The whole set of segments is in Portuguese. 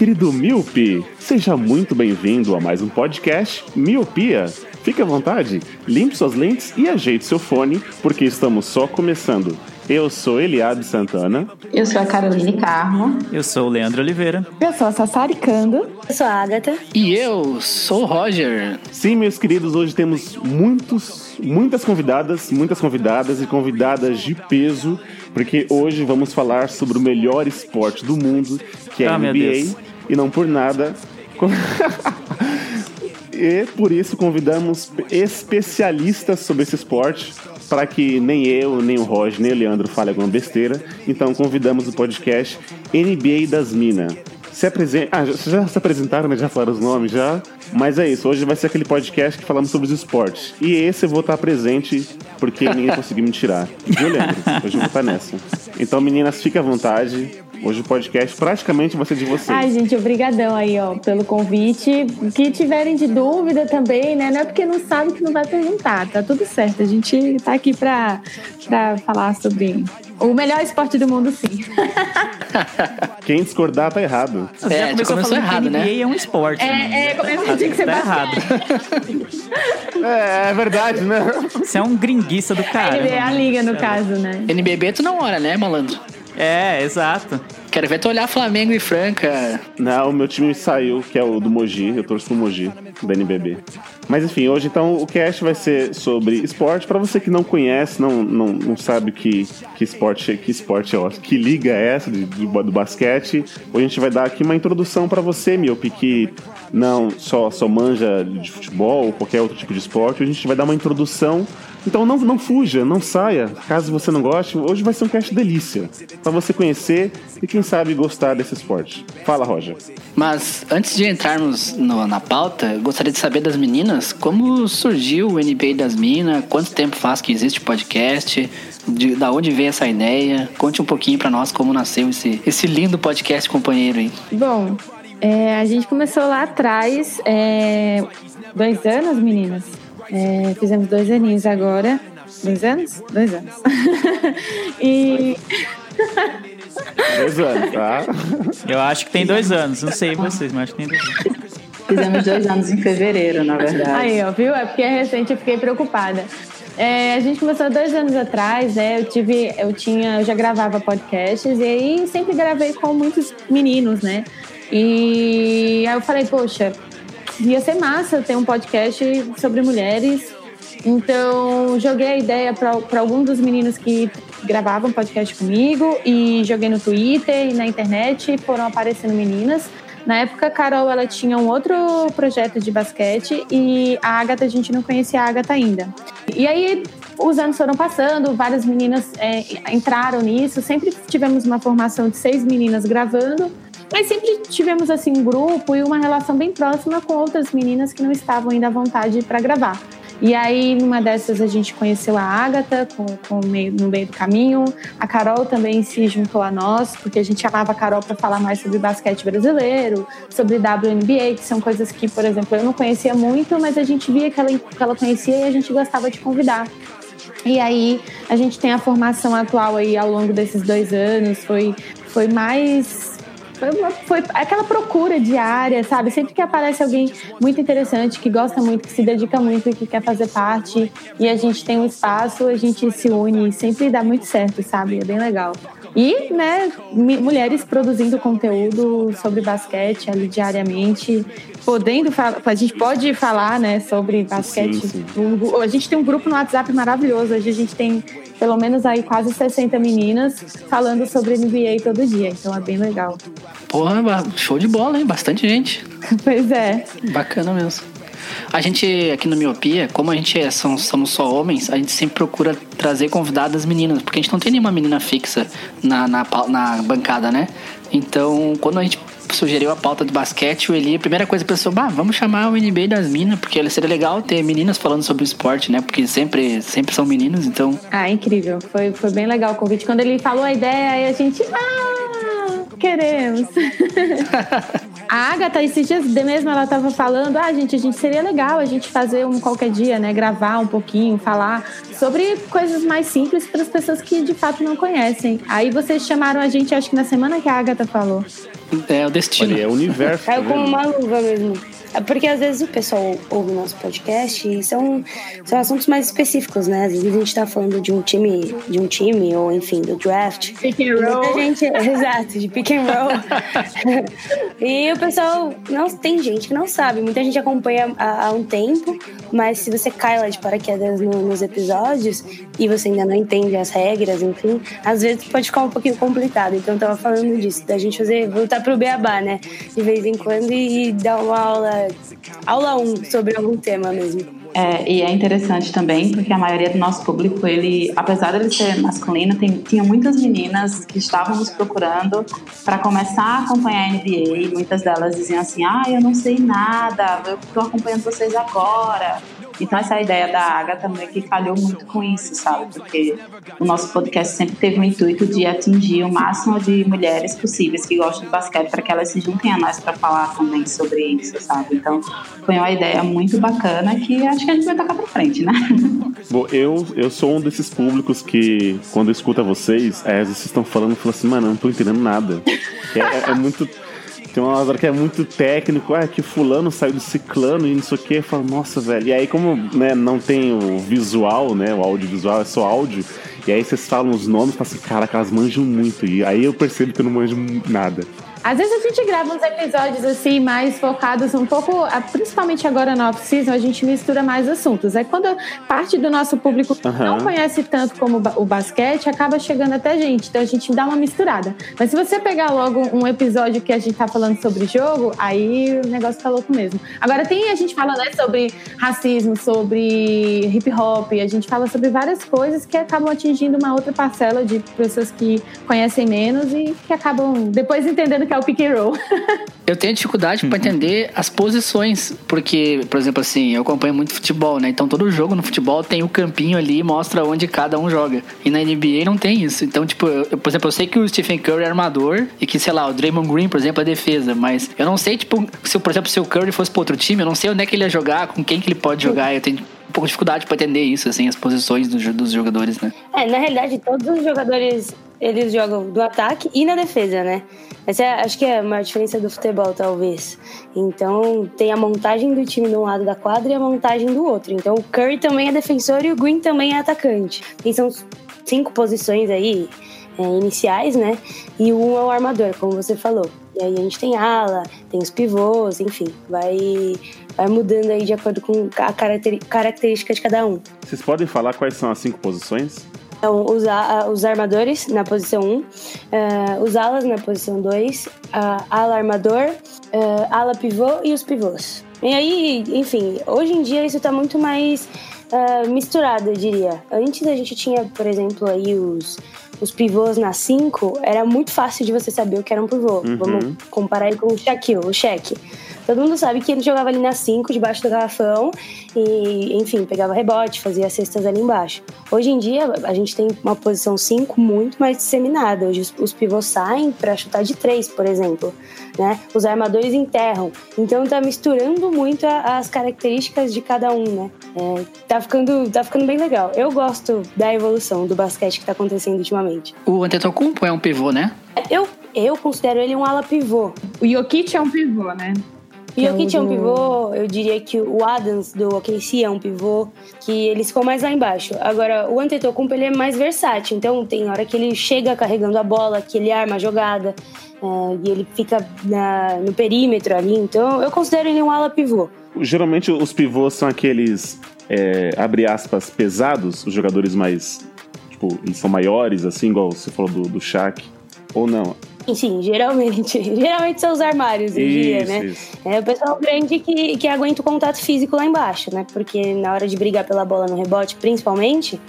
Querido Miope. Seja muito bem-vindo a mais um podcast Miopia. Fique à vontade, limpe suas lentes e ajeite seu fone, porque estamos só começando. Eu sou Eliabe Santana. Eu sou a Caroline Carmo. Eu sou o Leandro Oliveira. Eu sou a Sassaricando. Eu sou a Agatha. E eu sou o Roger. Sim, meus queridos, hoje temos muitos, muitas convidadas, muitas convidadas e convidadas de peso, porque hoje vamos falar sobre o melhor esporte do mundo, que é a Ah, meu NBA, Deus. E não por nada. e por isso convidamos especialistas sobre esse esporte, para que nem eu, nem o Roger, nem o Leandro fale alguma besteira. Então convidamos o podcast NBA das Minas. Se apresenta. Ah, já, já se apresentaram, né? Já falaram os nomes já. Mas é isso, hoje vai ser aquele podcast que falamos sobre os esportes. E esse eu vou estar presente porque ninguém conseguiu me tirar. Viu, Leandro? Hoje eu vou estar nessa. Então, meninas, fiquem à vontade. Hoje o podcast praticamente vai ser de vocês. Ai, gente, obrigadão aí, ó, pelo convite. Que tiverem de dúvida também, né? Não é porque não sabe que não vai perguntar, tá tudo certo. A gente tá aqui pra, pra falar sobre o melhor esporte do mundo, sim. Quem discordar tá errado. Você É, já começou começou falando errado, que NBA né? é um esporte. né? É, é, começa tinha que ser Tá errado. É, é verdade, né? Você é um gringuiça do cara. Ele é a liga, no caso, né? NBB tu não olha, né, malandro? É, exato. Quero ver tu olhar Flamengo e Franca. Não, o meu time saiu, que é o do Mogi. Eu torço pro Mogi, da NBB. Mas enfim, hoje então o cast vai ser sobre esporte. Pra você que não conhece, não, não, não sabe que, que esporte que esporte é, ó, que liga é essa de, de- do basquete, hoje a gente vai dar aqui uma introdução pra você, Miope, que não só, só manja de futebol ou qualquer outro tipo de esporte. Hoje a gente vai dar uma introdução. Então não, não fuja, não saia. Caso você não goste, hoje vai ser um cast delícia. Pra você conhecer e quem sabe gostar desse esporte. Fala, Roger. Mas antes de entrarmos no- na pauta, eu gostaria de saber das meninas como surgiu o NBA das Minas, quanto tempo faz que existe o podcast, de, da onde veio essa ideia. Conte um pouquinho pra nós como nasceu esse, esse lindo podcast companheiro aí. Bom, é, a gente começou lá atrás, é, dois anos, meninas. É, fizemos dois aninhos agora. Dois anos? Dois anos. e Dois anos, tá? Eu acho que tem dois anos. Não sei vocês, mas acho que tem dois anos. Fizemos dois anos em fevereiro, na verdade. Aí, ó, viu? É porque é recente, eu fiquei preocupada. É, a gente começou dois anos atrás, né? Eu tive, eu tinha, eu já gravava podcasts e aí sempre gravei com muitos meninos, né? E aí eu falei, poxa, ia ser massa ter um podcast sobre mulheres. Então, joguei a ideia para algum dos meninos que gravavam podcast comigo e joguei no Twitter e na internet, foram aparecendo meninas. Na época, a Carol ela tinha um outro projeto de basquete e a Agatha, a gente não conhecia a Agatha ainda. E aí, os anos foram passando, várias meninas é, entraram nisso, sempre tivemos uma formação de seis meninas gravando, mas sempre tivemos assim um grupo e uma relação bem próxima com outras meninas que não estavam ainda à vontade para gravar. E aí, numa dessas, a gente conheceu a Agatha com, com meio, no meio do caminho. A Carol também se juntou a nós, porque a gente chamava a Carol para falar mais sobre basquete brasileiro, sobre WNBA, que são coisas que, por exemplo, eu não conhecia muito, mas a gente via que ela, que ela conhecia e a gente gostava de convidar. E aí, a gente tem a formação atual aí ao longo desses dois anos, foi, foi mais foi, uma- foi aquela procura diária, sabe? Sempre que aparece alguém muito interessante, que gosta muito, que se dedica muito e que quer fazer parte, e a gente tem um espaço, a gente se une e sempre dá muito certo, sabe? É bem legal. E, né, mulheres produzindo conteúdo sobre basquete ali diariamente, podendo falar, a gente pode falar, né, sobre basquete. sim. Um- A gente tem um grupo no WhatsApp maravilhoso, hoje a gente tem pelo menos aí quase 60 meninas falando sobre NBA todo dia, então é bem legal. Porra, show de bola, hein? Bastante gente. Pois é. Bacana mesmo. A gente, aqui no Miopia, como a gente é, são, somos só homens, a gente sempre procura trazer convidadas meninas, porque a gente não tem nenhuma menina fixa na, na, na bancada, né? Então, quando a gente sugeriu a pauta do basquete, o Eli, a primeira coisa pensou, bah, vamos chamar o NBA das minas, porque seria legal ter meninas falando sobre o esporte, né? Porque sempre, sempre são meninos, então Ah, incrível. Foi, foi bem legal o convite. Quando ele falou a ideia, aí a gente. Ah, queremos. a Agatha, esses dias de mesmo, ela tava falando: ah, gente, a gente seria legal a gente fazer um qualquer dia, né? Gravar um pouquinho, falar sobre coisas mais simples para as pessoas que de fato não conhecem. Aí vocês chamaram a gente, acho que na semana que a Agatha falou. é o destino. Olha, é o universo. tá Caiu como vendo? uma luva mesmo. Porque às vezes o pessoal ouve o nosso podcast e são, são assuntos mais específicos, né? Às vezes a gente tá falando de um time, de um time, ou enfim, do draft. Pick and muita gente, exato, de pick and roll. e o pessoal não tem gente que não sabe. Muita gente acompanha há, há um tempo, mas se você cai lá de paraquedas no- nos episódios e você ainda não entende as regras, enfim, às vezes pode ficar um pouquinho complicado. Então eu tava falando disso, da gente fazer, voltar pro beabá, né? De vez em quando e, e dar uma aula, aula 1 sobre algum tema mesmo. É, e é interessante também porque a maioria do nosso público, ele, apesar dele ser masculino, tem, tinha muitas meninas que estavam nos procurando para começar a acompanhar a NBA. Muitas delas diziam assim: Ah, eu não sei nada, eu estou acompanhando vocês agora. Então, essa ideia da Agatha meio que calhou muito com isso, sabe? Porque o nosso podcast sempre teve o intuito de atingir o máximo de mulheres possíveis que gostam de basquete para que elas se juntem a nós para falar também sobre isso, sabe? Então, foi uma ideia muito bacana que acho que a gente vai tocar para frente, né? Bom, eu, eu sou um desses públicos que, quando escuta vocês, é, vocês estão falando, falo assim, mano, eu não tô entendendo nada. É, é- é muito. Tem uma hora que é muito técnico, ah, que fulano saiu do ciclano e não sei o que. Eu falo, nossa, velho. E aí, como né, não tem o visual, né? O audiovisual é só áudio. E aí vocês falam os nomes e falam assim, caraca, elas manjam muito. E aí eu percebo que eu não manjo nada. Às vezes a gente grava uns episódios assim, mais focados um pouco, ah, principalmente agora na off-season, a gente mistura mais assuntos. É quando parte do nosso público Aham. não conhece tanto como o basquete, acaba chegando até a gente. Então a gente dá uma misturada. Mas se você pegar logo um episódio que a gente tá falando sobre jogo, aí o negócio tá louco mesmo. Agora tem a gente fala né, sobre racismo, sobre hip hop, a gente fala sobre várias coisas que acabam atingindo uma outra parcela de pessoas que conhecem menos e que acabam depois entendendo que é o pick and roll. Eu tenho dificuldade pra entender as posições, porque, por exemplo, assim, eu acompanho muito futebol, né? Então todo jogo no futebol tem o campinho ali e mostra onde cada um joga. E na NBA não tem isso. Então, tipo, eu, por exemplo, eu sei que o Stephen Curry é armador e que, sei lá, o Draymond Green, por exemplo, é defesa, mas eu não sei, tipo, se, por exemplo, se o Curry fosse pro outro time, eu não sei onde é que ele ia jogar, com quem que ele pode jogar. Eu tenho um pouco de dificuldade pra entender isso, assim, as posições dos, dos jogadores, né? É, na realidade, todos os jogadores eles jogam do ataque e na defesa, né? Essa é, acho que é a maior diferença do futebol, talvez. Então, tem a montagem do time de um lado da quadra e a montagem do outro. Então, o Curry também é defensor e o Green também é atacante. E são cinco posições aí é, iniciais, né? E um é o armador, como você falou. E aí a gente tem ala, tem os pivôs, enfim, vai, vai mudando aí de acordo com a característica de cada um. Vocês podem falar quais são as cinco posições? Então, os, a- os armadores na posição 1, eh, os alas na posição 2, a ala armador, eh, ala pivô e os pivôs. E aí, enfim, hoje em dia isso tá muito mais ah, misturado, eu diria. Antes a gente tinha, por exemplo, aí os, os pivôs na 5, era muito fácil de você saber o que era um pivô. Uhum. Vamos comparar aí com o Shaquille, o Shaq. Todo mundo sabe que ele jogava ali na 5, debaixo do garrafão, e, enfim, pegava rebote, fazia cestas ali embaixo. Hoje em dia, a gente tem uma posição 5 muito mais disseminada. Hoje os, os pivôs saem para chutar de 3, por exemplo. Né? Os armadores enterram. Então tá misturando muito a- as características de cada um, né? É, tá, ficando, tá ficando bem legal. Eu gosto da evolução do basquete que tá acontecendo ultimamente. O Antetokounmpo é um pivô, né? Eu, eu considero ele um ala pivô. O Jokic é um pivô, né? E o Jokic é um do- pivô, eu diria que o Adams do OKC é um pivô, que eles ficam mais lá embaixo. Agora, o Antetokounmpo ele é mais versátil, então tem hora que ele chega carregando a bola, que ele arma a jogada, é, e ele fica na- no perímetro ali, então eu considero ele um ala pivô. Geralmente os pivôs são aqueles, é, abre aspas, pesados, os jogadores mais, tipo, eles são maiores, assim, igual você falou do, do Shaq, ou não? Sim, geralmente. Geralmente são os armários, diria, Isso, né? isso. É o pessoal grande que, que aguenta o contato físico lá embaixo, né? Porque na hora de brigar pela bola no rebote, principalmente,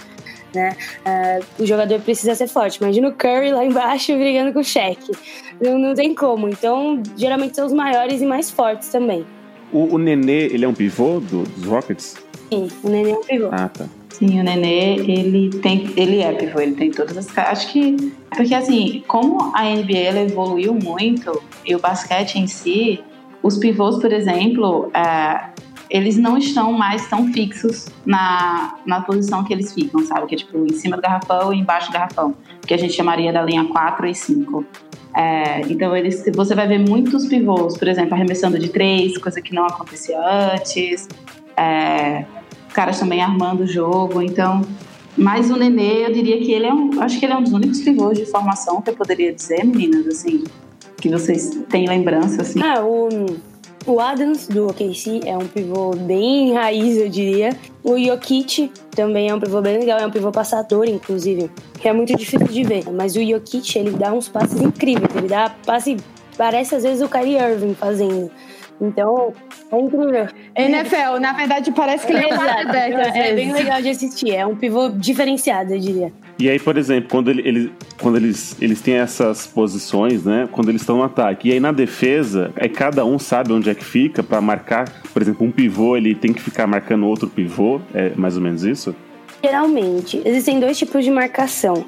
né? ah, o jogador precisa ser forte. Imagina o Curry lá embaixo brigando com o Shaq. Não, não tem como. Então, geralmente são os maiores e mais fortes também. O, o Nenê, ele é um pivô do- dos Rockets? Sim, o Nenê é um pivô. Ah, tá. Sim, o Nenê, ele tem, ele é pivô, ele tem todas as Acho que porque assim, como a NBA evoluiu muito e o basquete em si, os pivôs, por exemplo, é, eles não estão mais tão fixos na, na posição que eles ficam, sabe? Que é tipo em cima do garrafão e embaixo do garrafão, que a gente chamaria da linha 4 e 5. É, então eles, você vai ver muitos pivôs, por exemplo, arremessando de três, coisa que não acontecia antes. É, caras também armando o jogo, então. Mas o Nenê, eu diria que ele é um. Acho que ele é um dos únicos pivôs de formação que eu poderia dizer, meninas, assim, que vocês têm lembrança, assim. Ah, o, o Adams do OKC é um pivô bem raiz, eu diria. O Jokic também é um pivô bem legal, é um pivô passador, inclusive, que é muito difícil de ver. Mas o Jokic, ele dá uns passes incríveis, ele dá passe, parece às vezes o Kyrie Irving fazendo. Então, é incrível. NFL, na verdade, parece que ele é um quarterback. às É bem vezes. legal de assistir, é um pivô diferenciado, eu diria. E aí, por exemplo, quando, ele, ele- quando eles, eles têm essas posições, né? Quando eles estão no ataque. E aí na defesa, aí cada um sabe onde é que fica pra marcar. Por exemplo, um pivô, ele tem que ficar marcando outro pivô. É mais ou menos isso? Geralmente, existem dois tipos de marcação.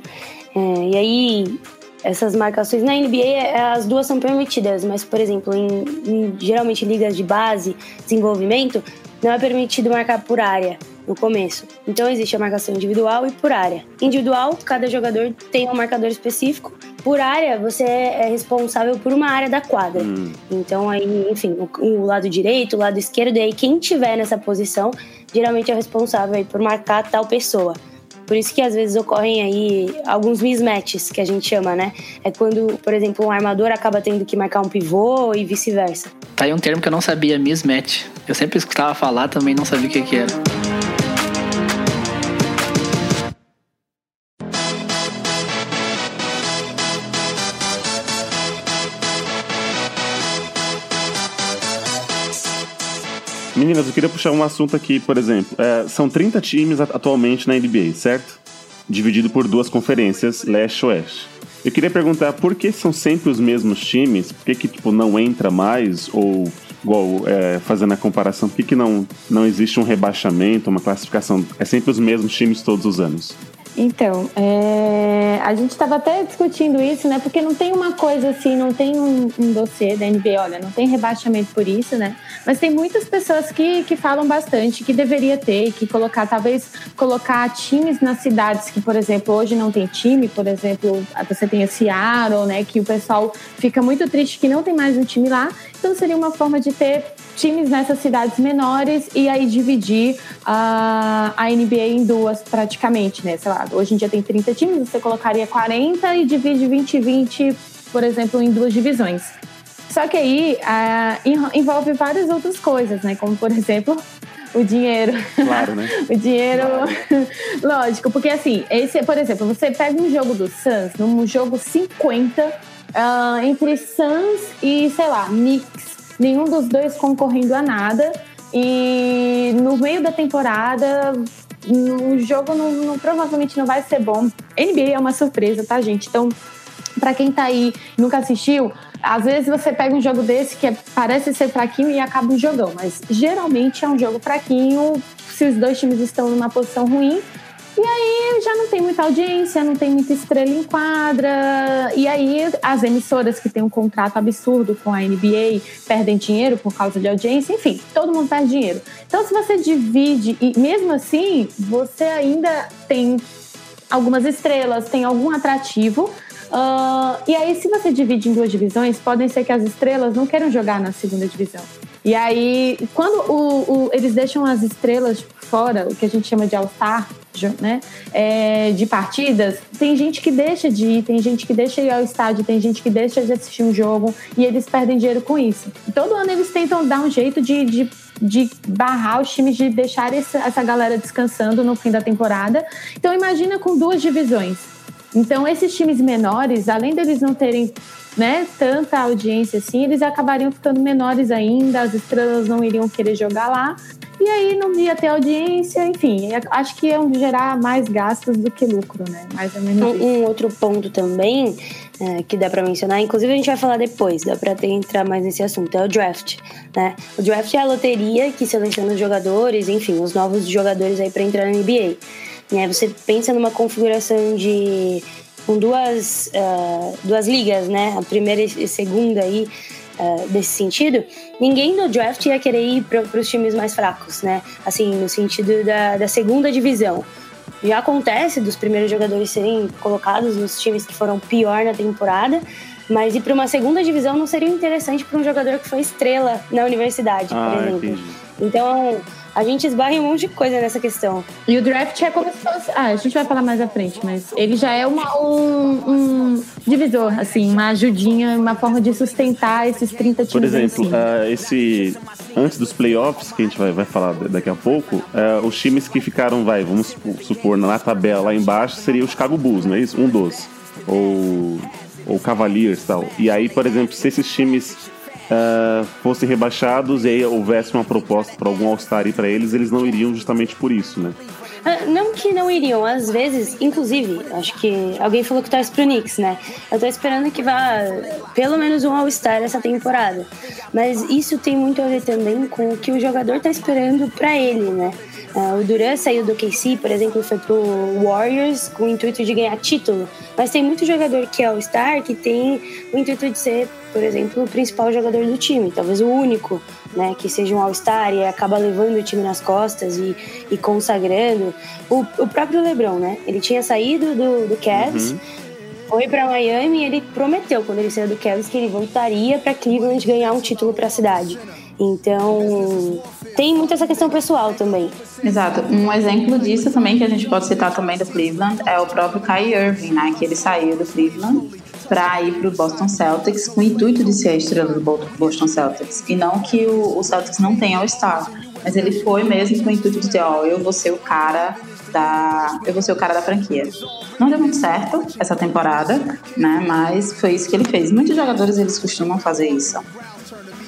É, e aí, essas marcações na NBA, é, as duas são permitidas, mas, por exemplo, em, em- geralmente em ligas de base, desenvolvimento, não é permitido marcar por área no começo. Então, existe a marcação individual e por área. Individual, cada jogador tem um marcador específico. Por área, você é responsável por uma área da quadra. Hum. Então, aí, enfim, o, o lado direito, o lado esquerdo, e aí quem tiver nessa posição, geralmente é o responsável por marcar tal pessoa. Por isso que às vezes ocorrem aí alguns mismatches, que a gente chama, né? É quando, por exemplo, um armador acaba tendo que marcar um pivô e vice-versa. Tá aí um termo que eu não sabia, mismatch. Eu sempre escutava falar, também não sabia o que, que era. Meninas, eu queria puxar um assunto aqui, por exemplo. É, são 30 times at- atualmente na NBA, certo? Dividido por duas conferências, leste e oeste. Eu queria perguntar por que são sempre os mesmos times? Por que, que tipo, não entra mais? Ou, igual, é, fazendo a comparação, por que, que não, não existe um rebaixamento, uma classificação? É sempre os mesmos times todos os anos. Então, é, a gente estava até discutindo isso, né? Porque não tem uma coisa assim, não tem um, um dossiê da NBA, olha, não tem rebaixamento por isso, né? Mas tem muitas pessoas que, que falam bastante que deveria ter, que colocar, talvez colocar times nas cidades que, por exemplo, hoje não tem time, por exemplo, você tem a Seattle, né? Que o pessoal fica muito triste que não tem mais um time lá. Então seria uma forma de ter times nessas cidades menores e aí dividir a, a NBA em duas praticamente, né? Sei lá, hoje em dia tem 30 times, você colocaria 40 e divide 20 e 20, por exemplo, em duas divisões. Só que aí en- envolve várias outras coisas, né? Como, por exemplo, o dinheiro. Claro, né? o dinheiro, lógico, porque assim, esse, por exemplo, você pega um jogo do Suns, num jogo 50, ah, entre Suns e, sei lá, Knicks, nenhum dos dois concorrendo a nada, e no meio da temporada o jogo não, não- provavelmente não vai ser bom. NBA é uma surpresa, tá, gente? Então, Pra quem tá aí e nunca assistiu, às vezes você pega um jogo desse que é- parece ser fraquinho e acaba um jogão, mas geralmente é um jogo fraquinho se os dois times estão numa posição ruim. E aí já não tem muita audiência, não tem muita estrela em quadra. E aí as emissoras que têm um contrato absurdo com a NBA perdem dinheiro por causa de audiência. Enfim, todo mundo perde dinheiro. Então se você divide, e mesmo assim, você ainda tem algumas estrelas, tem algum atrativo. Ah, e aí, se você divide em duas divisões, podem ser que as estrelas não queiram jogar na segunda divisão. E aí, quando o- o- eles deixam as estrelas fora, o que a gente chama de All-Star, jo- né? é, de partidas, tem gente que deixa de ir, tem gente que deixa de ir ao estádio, tem gente que deixa de assistir um jogo e eles perdem dinheiro com isso. Todo ano eles tentam dar um jeito de, de, de barrar os times, de deixar essa, essa galera descansando no fim da temporada. Então, imagina com duas divisões. Então, esses times menores, além deles não terem né, tanta audiência assim, eles acabariam ficando menores ainda, as estrelas não iriam querer jogar lá. E aí não ia ter audiência, enfim, acho que iam gerar mais gastos do que lucro, né? Mais ou menos Um, um outro ponto também é, que dá pra mencionar, inclusive a gente vai falar depois, dá pra ter, entrar mais nesse assunto, é o draft, né? O draft é a loteria que seleciona os jogadores, enfim, os novos jogadores aí pra entrar na NBA. Né? Você pensa numa configuração de com duas, ah, duas ligas, né? A primeira e segunda aí ah, desse sentido, ninguém no draft ia querer ir para os times mais fracos, né? Assim, no sentido da, da segunda divisão. Já acontece dos primeiros jogadores serem colocados nos times que foram pior na temporada, mas ir para uma segunda divisão não seria interessante para um jogador que foi estrela na universidade, por Ah, exemplo. entendi. Então, a gente esbarra em um monte de coisa nessa questão. E o draft é como se fosse. Ah, a gente vai falar mais à frente, mas ele já é uma, um, um divisor, assim, uma ajudinha, uma forma de sustentar esses 30 times. Por em exemplo, ah, esse antes dos playoffs, que a gente vai, vai falar daqui a pouco, ah, os times que ficaram, vai, vamos supo- supor, na tabela lá embaixo, seria o Chicago Bulls, não é isso? Um dos. Ou, ou Cavaliers e tal. E aí, por exemplo, se esses times ah, fossem rebaixados e aí houvesse uma proposta para algum All-Star para eles, eles não iriam justamente por isso, né? Ah, Não que não iriam, às vezes, inclusive, acho que alguém falou que torce pro Knicks, né? Eu tô esperando que vá pelo menos um All-Star essa temporada. Mas isso tem muito a ver também com o que o jogador tá esperando pra ele, né? Ah, o Duran saiu do KC, por exemplo, foi pro Warriors com o intuito de ganhar título. Mas tem muito jogador que é All-Star que tem o intuito de ser, por exemplo, o principal jogador do time, talvez o único, né? Que seja um All-Star e acaba levando o time nas costas e, e consagrando. O, o próprio LeBron, né? Ele tinha saído do, do Cavs. Foi pra Miami e ele prometeu, quando ele saiu do Cavs, que ele voltaria pra Cleveland ganhar um título pra cidade. Então, tem muito essa questão pessoal também. Exato. Um exemplo disso também que a gente pode citar também do Cleveland é o próprio Kyrie Irving, né? Que ele saiu do Cleveland para ir para o Boston Celtics com o intuito de ser a estrela do Bo- Boston Celtics. E não que o, Celtics não tenha All-Star, mas ele foi mesmo com o intuito de dizer, ó, eu vou ser o cara da, eu vou ser o cara da franquia. Não deu muito certo essa temporada, né? Mas foi isso que ele fez. Muitos jogadores eles costumam fazer isso.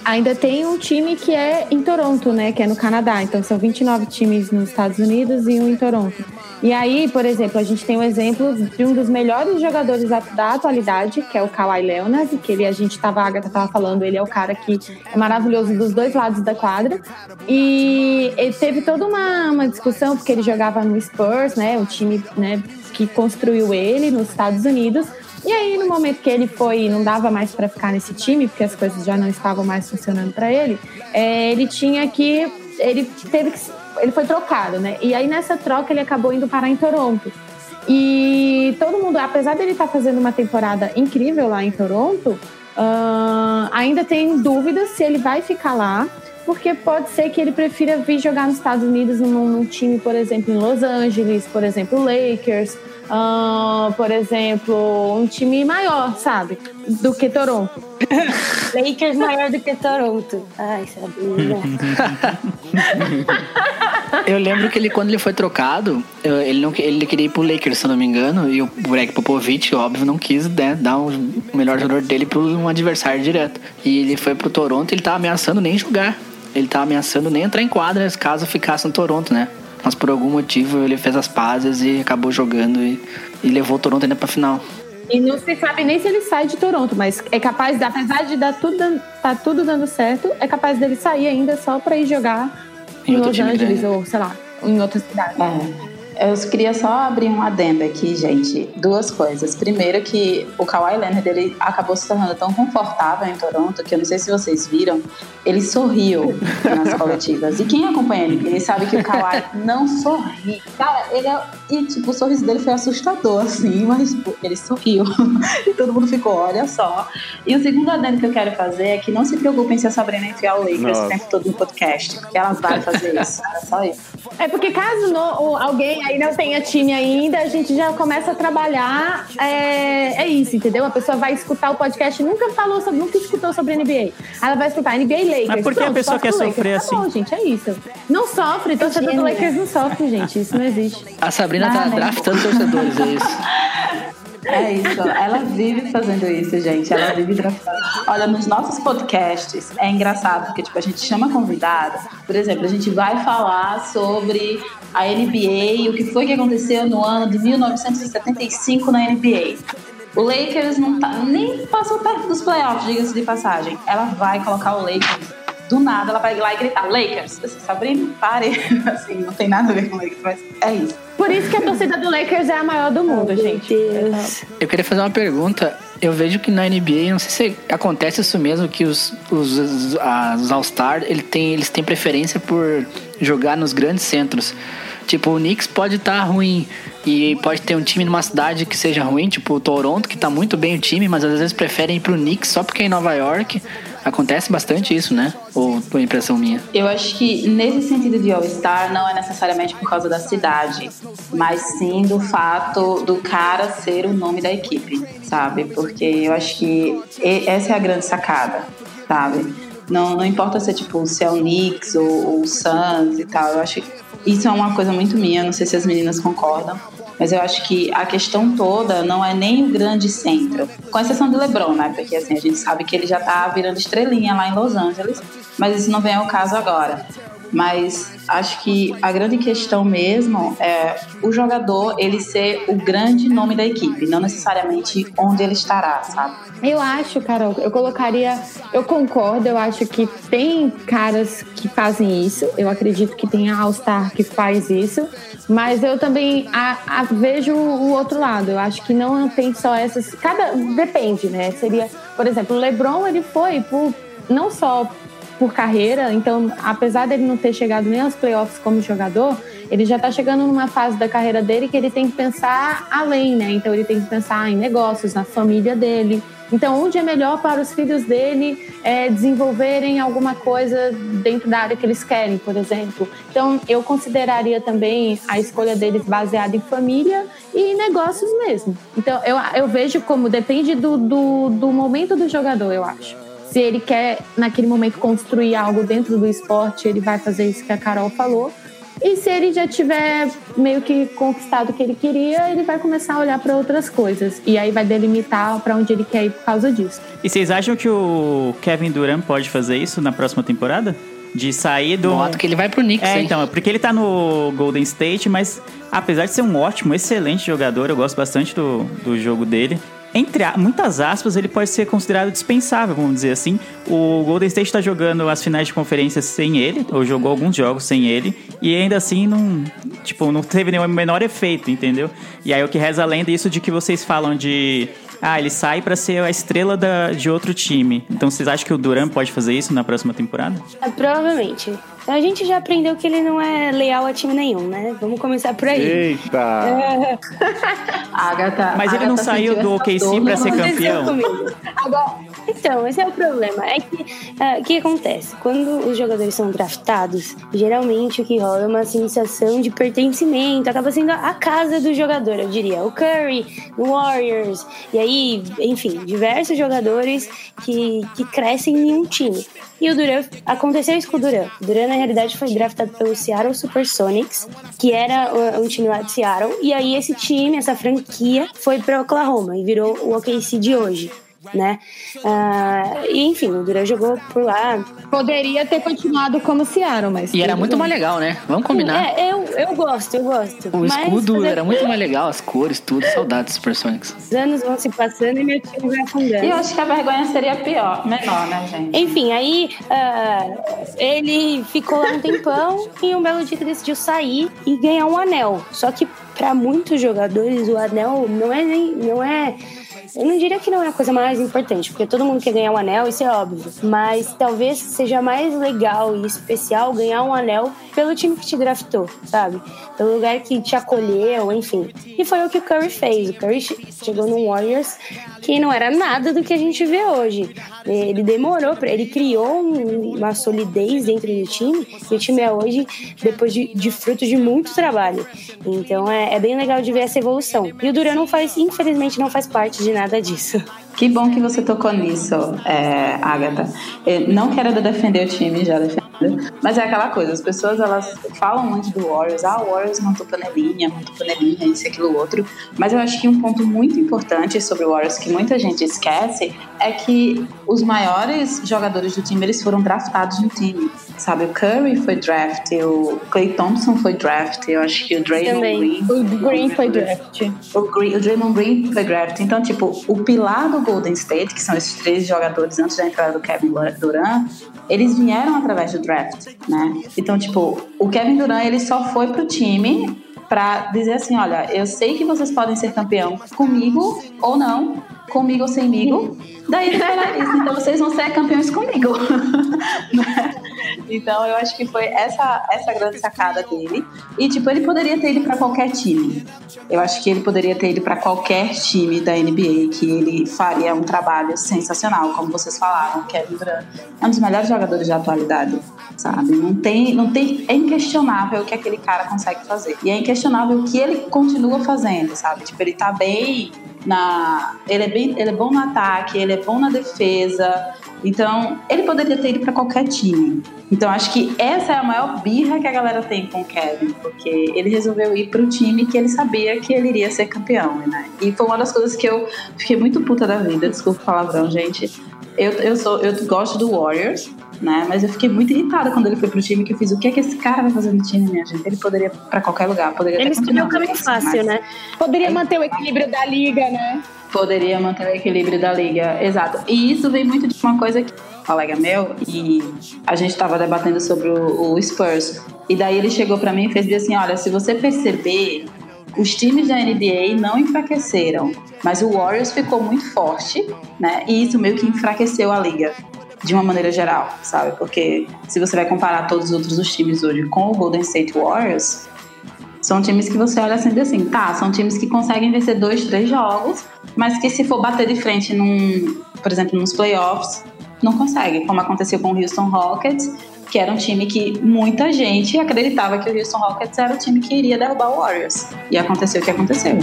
Ainda tem um time que é em Toronto, né? Que é no Canadá. Então são 29 times nos Estados Unidos e um em Toronto. E aí, por exemplo, a gente tem um exemplo de um dos melhores jogadores da, da atualidade, que é o Kawhi Leonard, que ele, a gente tava, a Agatha tava falando, ele é o cara que é maravilhoso dos dois lados da quadra. E ele teve toda uma, uma discussão, porque ele jogava no Spurs, né? O time né, que construiu ele nos Estados Unidos. E aí, no momento que ele foi, não dava mais para ficar nesse time, porque as coisas já não estavam mais funcionando para ele, é, ele tinha que. Ele teve que. Ele foi trocado, né? E aí, nessa troca, ele acabou indo parar em Toronto. E todo mundo, apesar dele estar fazendo uma temporada incrível lá em Toronto, ah, ainda tem dúvidas se ele vai ficar lá, porque pode ser que ele prefira vir jogar nos Estados Unidos num, num time, por exemplo, em Los Angeles, por exemplo, Lakers, ah, por exemplo, um time maior, sabe? Do que Toronto. Lakers maior do que Toronto. Ai, Sabrina. Eu lembro que ele, quando ele foi trocado, ele não ele queria ir pro Lakers, se eu não me engano, e o Greg Popovich, óbvio, não quis né, dar um- o melhor jogador dele para um adversário direto. E ele foi pro Toronto e ele tava ameaçando nem jogar. Ele tava ameaçando nem entrar em quadra caso ficasse no Toronto, né? Mas por algum motivo ele fez as pazes e acabou jogando e, e levou o Toronto ainda pra final. E não se sabe nem se ele sai de Toronto, mas é capaz, de- apesar de dar tudo, tá tudo dando certo, é capaz dele sair ainda só pra ir jogar Em em, Los Angeles grande. ou, sei lá, em outra cidade. É. Eu queria só abrir um adendo aqui, gente. Duas coisas. Primeiro que o Kawhi Leonard ele acabou se tornando tão confortável em Toronto que eu não sei se vocês viram, ele sorriu nas coletivas. E quem acompanha ele, ele sabe que o Kawhi não sorri. Cara, ele é... E, tipo, o sorriso dele foi assustador, assim, mas tipo, ele sorriu. e todo mundo ficou, olha só. E o segundo adendo que eu quero fazer é que não se preocupem se a Sabrina enfiar o Lakers Nossa. o tempo todo no podcast, porque ela vai fazer isso. Era só isso. É porque caso não- alguém aí não tenha time ainda, a gente já começa a trabalhar. É, é isso, entendeu? A pessoa vai escutar o podcast e nunca falou sobre, nunca escutou sobre NBA. Ela vai escutar NBA Lakers. Mas por que a pessoa quer do Lakers. sofrer Tá bom, assim? gente, é isso. Não sofre, torcedor do Imagina. Lakers não sofre, gente. Isso não existe. A Sabrina tá Ah, né? draftando torcedores, é isso. É isso, ela vive fazendo isso, gente. Ela vive draftando. Olha, nos nossos podcasts é engraçado, porque tipo, a gente chama convidado. Por exemplo, a gente vai falar sobre a NBA o que foi que aconteceu no ano de 1975 na NBA. O Lakers não tá, nem passou perto dos playoffs, diga-se de passagem. Ela vai colocar o Lakers do nada, ela vai lá e gritar: Lakers, você Sabrina, pare. Assim, não tem nada a ver com Lakers, mas é isso. Por isso que a torcida do Lakers é a maior do mundo, gente. Deus. Eu queria fazer uma pergunta. Eu vejo que na NBA, não sei se acontece isso mesmo, que os, os, os, as- os All-Star ele tem, eles têm preferência por jogar nos grandes centros. Tipo, o Knicks pode estar ruim e pode ter um time numa cidade que seja ruim, tipo o Toronto, que tá muito bem o time, mas às vezes preferem ir pro Knicks só porque é em Nova York. Acontece bastante isso, né? Ou foi impressão minha? Eu acho que nesse sentido de All-Star não é necessariamente por causa da cidade, mas sim do fato do cara ser o nome da equipe, sabe? Porque eu acho que essa é a grande sacada, sabe? Não, não importa se é tipo se é o Knicks ou, ou o Suns e tal, eu acho que isso é uma coisa muito minha, não sei se as meninas concordam, mas eu acho que a questão toda não é nem o grande centro, com exceção do LeBron, né? Porque assim, a gente sabe que ele já tá virando estrelinha lá em Los Angeles, mas isso não vem ao caso agora. Mas acho que a grande questão mesmo é o jogador ele ser o grande nome da equipe, não necessariamente onde ele estará, sabe? Eu acho, Carol, eu colocaria. Eu concordo, eu acho que tem caras que fazem isso. Eu acredito que tem a All-Star que faz isso. Mas eu também a- a- vejo o outro lado. Eu acho que não tem só essas. Cada. Depende, né? Seria, por exemplo, o LeBron, ele foi por. Não só por carreira, então, apesar dele não ter chegado nem aos playoffs como jogador, ele já tá chegando numa fase da carreira dele que ele tem que pensar além, né? Então, ele tem que pensar em negócios, na família dele. Então, onde é melhor para os filhos dele é, desenvolverem alguma coisa dentro da área que eles querem, por exemplo. Então, eu consideraria também a escolha deles baseada em família e em negócios mesmo. Então, eu, eu vejo como depende do, do, do momento do jogador, eu acho. Se ele quer, naquele momento, construir algo dentro do esporte, ele vai fazer isso que a Carol falou. E se ele já tiver meio que conquistado o que ele queria, ele vai começar a olhar para outras coisas. E aí vai delimitar para onde ele quer ir por causa disso. E vocês acham que o Kevin Durant pode fazer isso na próxima temporada? De sair do. Boato que ele vai pro Knicks, É, hein? então, porque ele tá no Golden State, mas apesar de ser um ótimo, excelente jogador, eu gosto bastante do, do jogo dele. Entre muitas aspas, ele pode ser considerado dispensável, vamos dizer assim. O Golden State tá jogando as finais de conferência sem ele, ou jogou alguns jogos sem ele, e ainda assim não, tipo, não teve nenhum menor efeito, entendeu? E aí o que reza além disso de que vocês falam de ah, ele sai pra ser a estrela da, de outro time. Então vocês acham que o Duran pode fazer isso na próxima temporada? É, provavelmente. A gente já aprendeu que ele não é leal a time nenhum, né? Vamos começar por aí. Eita! É, Agatha, Mas ele não saiu do OKC pra no ser campeão. Agora, então, esse é o problema. É que o que acontece? Quando os jogadores são draftados, geralmente o que rola é uma sensação de pertencimento. Acaba sendo a casa do jogador, eu diria. O Curry, o Warriors, e aí, enfim, diversos jogadores que, que crescem em um time. E o Duran, aconteceu isso com o Duran. O Duran, na realidade, foi draftado pelo Seattle Supersonics, que era um time lá de Seattle. E aí esse time, essa franquia, foi para Oklahoma e virou o OKC de hoje, né? Ah, e enfim, o Duran jogou por lá. Poderia ter continuado como Seattle, mas. E era muito bem. mais legal, né? Vamos combinar. É, eu, eu gosto, eu gosto. O Mas escudo fazer- era muito mais legal, as cores, tudo. Saudades dos Supersonics. Os anos vão se passando e meu time vai afundando. E eu acho que a vergonha seria pior, menor, né, gente? Enfim, aí ah, ele ficou lá um tempão e um belo dia decidiu sair e ganhar um anel. Só que para muitos jogadores o anel não é nem não é eu não diria que não é a coisa mais importante, porque todo mundo quer ganhar um anel, isso é óbvio. Mas talvez seja mais legal e especial ganhar um anel pelo time que te draftou, sabe? Pelo lugar que te acolheu, enfim. E foi o que o Curry fez. O Curry che- chegou no Warriors que não era nada do que a gente vê hoje. Ele demorou, pra, ele criou um- uma solidez dentro do time e o time é hoje depois de, de fruto de muito trabalho. Então é, é bem legal de ver essa evolução. E o Duran não faz, infelizmente, não faz parte de nada disso. Que bom que você tocou nisso, é, Agatha. Eu não quero defender o time, já defendi. Mas é aquela coisa, as pessoas elas falam muito do Warriors, ah, o Warriors montou panelinha, montou panelinha, isso, aquilo, outro. Mas eu acho que um ponto muito importante sobre o Warriors que muita gente esquece é que os maiores jogadores do time eles foram draftados no time. Sabe, o Curry foi draft, o Clay Thompson foi draft, eu acho que o Draymond Também. Green. O Green foi draft. O, Green, o Draymond Green foi draft. Então, tipo, o pilar do Golden State, que são esses três jogadores antes da entrada do Kevin Durant, eles vieram através do draft, né? Então, tipo, o Kevin Durant, ele só foi pro time pra dizer assim, olha, eu sei que vocês podem ser campeão comigo ou não, comigo ou semigo. Daí então vocês vão ser campeões comigo. Então eu acho que foi essa essa grande sacada dele. E tipo, ele poderia ter ido pra qualquer time. Eu acho que ele poderia ter ido pra qualquer time da NBA que ele faria um trabalho sensacional, como vocês falaram, Kevin Durant é um dos melhores jogadores da atualidade, sabe? Não tem, não tem, é inquestionável o que aquele cara consegue fazer. E é inquestionável o que ele continua fazendo, sabe? Tipo, ele tá bem na, ele é bem, ele é bom no ataque, ele é bom na defesa. Então, ele poderia ter ido para qualquer time. Então, acho que essa é a maior birra que a galera tem com o Kevin, porque ele resolveu ir para o time que ele sabia que ele iria ser campeão, né? E foi uma das coisas que eu fiquei muito puta da vida, desculpa o palavrão, gente. Eu, eu, sou, eu gosto do Warriors, né? Mas eu fiquei muito irritada quando ele foi pro time, que eu fiz o que é que esse cara vai fazer no time, minha gente? Ele poderia ir pra qualquer lugar, poderia Ele escolheu o caminho fácil, mas né? Poderia manter o equilíbrio da liga, né? Poderia manter o equilíbrio da liga, exato. E isso vem muito de uma coisa que um colega meu e a gente estava debatendo sobre o, o Spurs. E daí ele chegou para mim e fez assim, olha, se você perceber os times da NBA não enfraqueceram, mas o Warriors ficou muito forte, né? E isso meio que enfraqueceu a liga de uma maneira geral, sabe? Porque se você vai comparar todos os outros os times hoje com o Golden State Warriors, são times que você olha assim, assim, tá, são times que conseguem vencer dois, três jogos, mas que se for bater de frente num, por exemplo, nos playoffs, não consegue, como aconteceu com o Houston Rockets, que era um time que muita gente acreditava que o Houston Rockets era o time que iria derrubar o Warriors. E aconteceu o que aconteceu.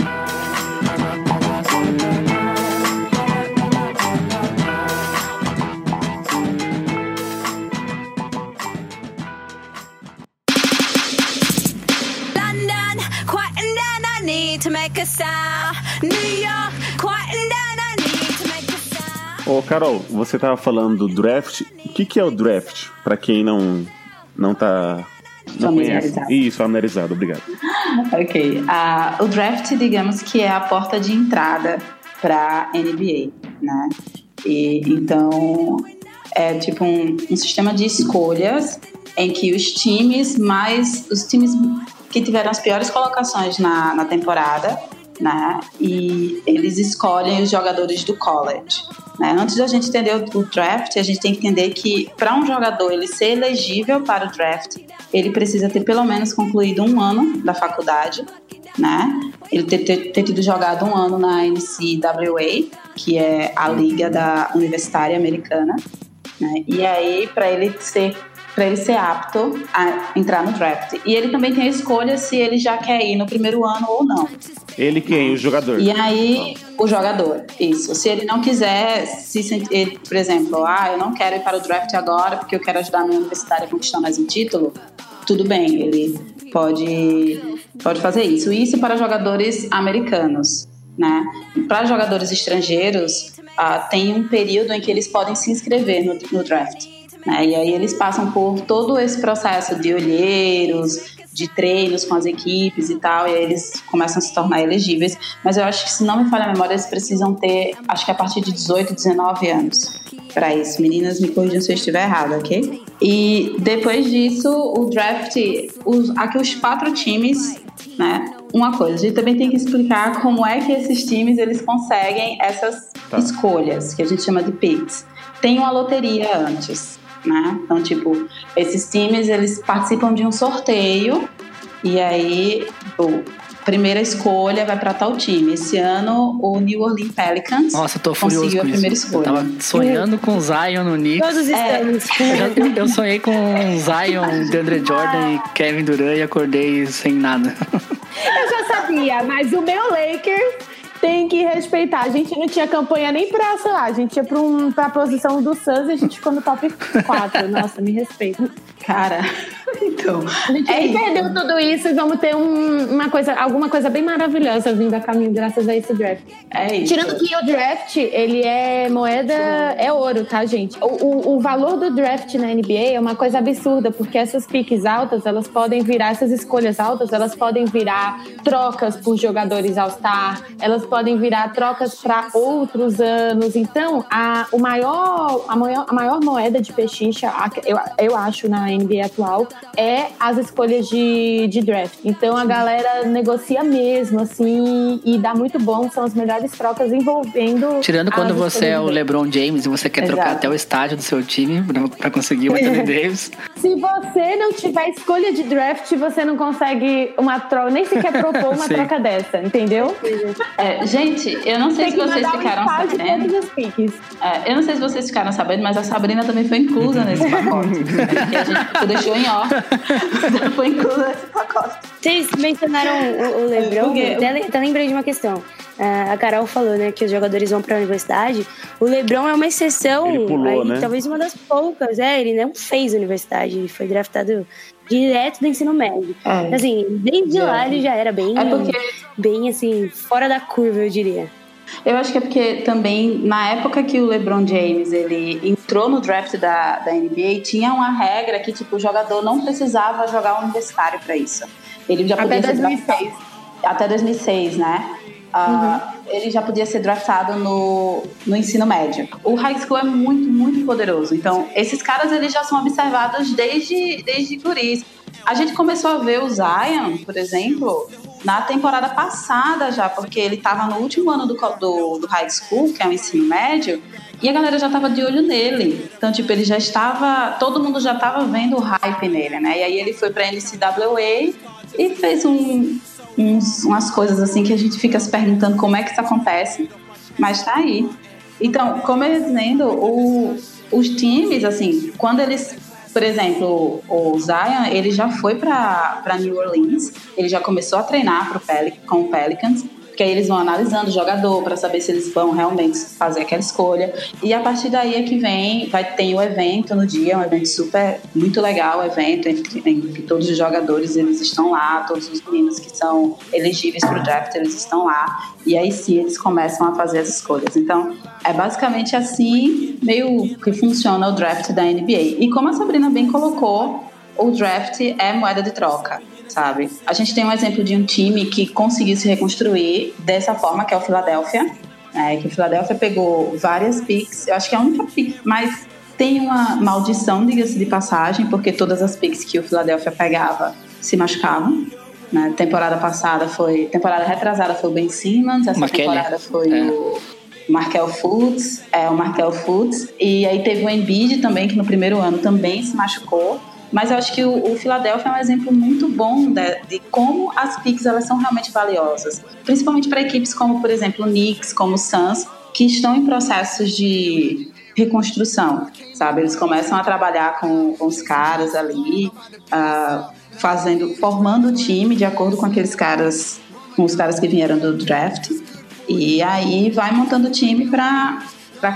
To make a sound. New York, quieting down, I need to make a sound. Ô, Carol, você tava falando do draft. O que, que é o draft? Pra quem não, não tá. Não conhece. Familiarizado. Isso, familiarizado, obrigado. Ok. Ah, o draft, digamos que é a porta de entrada para NBA, né? E, então, é tipo um, um sistema de escolhas em que os times mais... Os times que tiveram as piores colocações na, na temporada, né? E eles escolhem os jogadores do college. Né? Antes da gente entender o, o draft, a gente tem que entender que para um jogador ele ser elegível para o draft, ele precisa ter pelo menos concluído um ano da faculdade, né? Ele ter, ter, ter tido jogado um ano na NCAA, que é a liga da universitária americana, né? E aí para ele ser para ele ser apto a entrar no draft. E ele também tem a escolha se ele já quer ir no primeiro ano ou não. Ele quem? O jogador. E aí, o jogador, isso. Se ele não quiser se sentir, por exemplo, ah, eu não quero ir para o draft agora porque eu quero ajudar a minha universidade a conquistar mais um título, tudo bem, ele pode, pode fazer isso. Isso para jogadores americanos, né? Para jogadores estrangeiros, ah, tem um período em que eles podem se inscrever no, no draft. Né? E aí eles passam por todo esse processo de olheiros, de treinos com as equipes e tal, e aí eles começam a se tornar elegíveis. Mas eu acho que, se não me falha a memória, eles precisam ter, acho que a partir de 18, 19 anos para isso. Meninas, me corrijam se eu estiver errada, ok? E depois disso, o draft, os, aqui os quatro times, né? Uma coisa, a gente também tem que explicar como é que esses times eles conseguem essas Tá. escolhas, que a gente chama de picks. Tem uma loteria antes, né? Então, tipo, esses times eles participam de um sorteio e aí o primeira escolha vai para tal time. Esse ano o New Orleans Pelicans Nossa, eu tô furioso conseguiu com a primeira isso. Eu escolha. tava sonhando com o Zion no Knicks. Todos estamos. Eu, já- eu- eu sonhei com Zion, DeAndre Jordan e Kevin Durant e acordei sem nada. Eu já sabia, mas o meu Lakers Tem que respeitar. A gente não tinha campanha nem pra, sei lá, a gente ia pra, um, pra posição do Suns e a gente ficou no top 4. Nossa, me respeita. Cara, então. A gente É aí isso. perdeu tudo isso e vamos ter um- uma coisa, alguma coisa bem maravilhosa vindo a caminho graças a esse draft. É isso. Tirando que o draft, ele é moeda, é ouro, tá, gente? O, o, o valor do draft na NBA é uma coisa absurda, porque essas piques altas, elas podem virar, essas escolhas altas, elas podem virar trocas por jogadores All-Star, elas podem virar trocas para outros anos. Então, a, o maior, a, maior, a maior moeda de pechincha, a- eu, eu acho, na NBA atual, é as escolhas de, de draft. Então, a galera negocia mesmo, assim, e dá muito bom, são as melhores trocas envolvendo. Tirando quando você é o draft. LeBron James e você quer trocar Exato. até o estádio do seu time pra, pra conseguir o Anthony Davis. Se você não tiver escolha de draft, você não consegue uma troca, nem sequer propor uma troca dessa, entendeu? É, gente, eu não sei Tem se vocês um ficaram de sabendo. É, eu não sei se vocês ficaram sabendo, mas a Sabrina também foi inclusa nesse pacote. né, a gente deixou em ó. Foi inclusa nesse pacote. Vocês mencionaram o, o Lebron, até, até lembrei de uma questão. Ah, a Carol falou, né, que os jogadores vão pra universidade. O Lebron é uma exceção, Ele pulou, aí, né? talvez uma das poucas. É, ele não fez universidade, ele foi draftado direto do ensino médio. É. Assim, desde Já. lá ele já era bem, É porque bem assim, fora da curva, eu diria. Eu acho que é porque também, na época que o LeBron James ele entrou no draft da, da NBA, tinha uma regra que tipo, o jogador não precisava jogar universitário para isso. Ele já Até podia ser 2006. draftado- Até 2006, né? Ah, Ele já podia ser draftado no, no ensino médio. O high school é muito, muito poderoso. Então, esses caras eles já são observados desde, desde guris. A gente começou a ver o Zion, por exemplo, na temporada passada já, porque ele estava no último ano do, do, do high school, que é o ensino médio, e a galera já estava de olho nele. Então, tipo, ele já estava. Todo mundo já estava vendo o hype nele, né? E aí ele foi pra NCAA e fez um, uns- umas coisas assim que a gente fica se perguntando como é que isso acontece, mas tá aí. Então, como eu ia dizendo, o- os times, assim, quando eles, por exemplo, o Zion, ele já foi para New Orleans, ele já começou a treinar pro Pelic, com o Pelicans, porque aí eles vão analisando o jogador para saber se eles vão realmente fazer aquela escolha. E a partir daí é que vem, vai ter o evento no dia, um evento super, muito legal, o evento em que, todos os jogadores eles estão lá, todos os meninos que são elegíveis para o draft eles estão lá. E aí sim eles começam a fazer as escolhas. Então é basicamente assim meio que funciona o draft da NBA. E como a Sabrina bem colocou, o draft é moeda de troca sabe? A gente tem um exemplo de um time que conseguiu se reconstruir dessa forma, que é o Philadelphia, né? que o Philadelphia pegou várias picks, eu acho que é a única pick, mas tem uma maldição, diga-se de passagem, porque todas as picks que o Philadelphia pegava se machucavam. Né? Temporada passada foi, temporada retrasada foi o Ben Simmons, essa temporada foi É. o Markel Fultz, é o Markel Fultz, e aí teve o Embiid também, que no primeiro ano também se machucou. Mas eu acho que o, o Philadelphia é um exemplo muito bom de, de como as picks elas são realmente valiosas. Principalmente para equipes como, por exemplo, o Knicks, como o Suns, que estão em processos de reconstrução, sabe? Eles começam a trabalhar com, com os caras ali, ah, fazendo, formando o time de acordo com aqueles caras, com os caras que vieram do draft. E aí vai montando o time para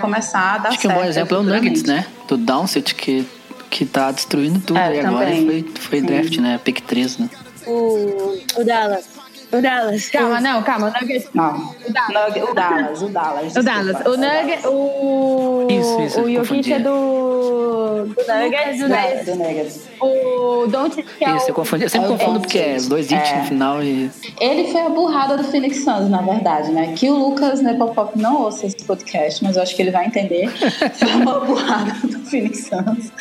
começar a dar Acho que um certo. bom exemplo é o. Nuggets, né? Do Downset, que, que tá destruindo tudo. É, e agora foi, foi Sim. draft, né? Pick 3, né? O, o Dallas. O Dallas. Calma, não, calma. O Nuggets. Não, O Dallas. Nugget- o Dallas, o Dallas. O Dallas. O Nugget. O. Isso, isso, O Jokic é do. Do Nuggets, Do né? Nuggets, do Nuggets. O que é Isso, o. eu, confundi, eu sempre é confundo porque é os dois hits É. no final e. Ele foi a burrada do Phoenix Suns, na verdade, né? Que o Lucas Nepopop não ouça esse podcast, mas eu acho que ele vai entender. Foi uma burrada do Phoenix Suns.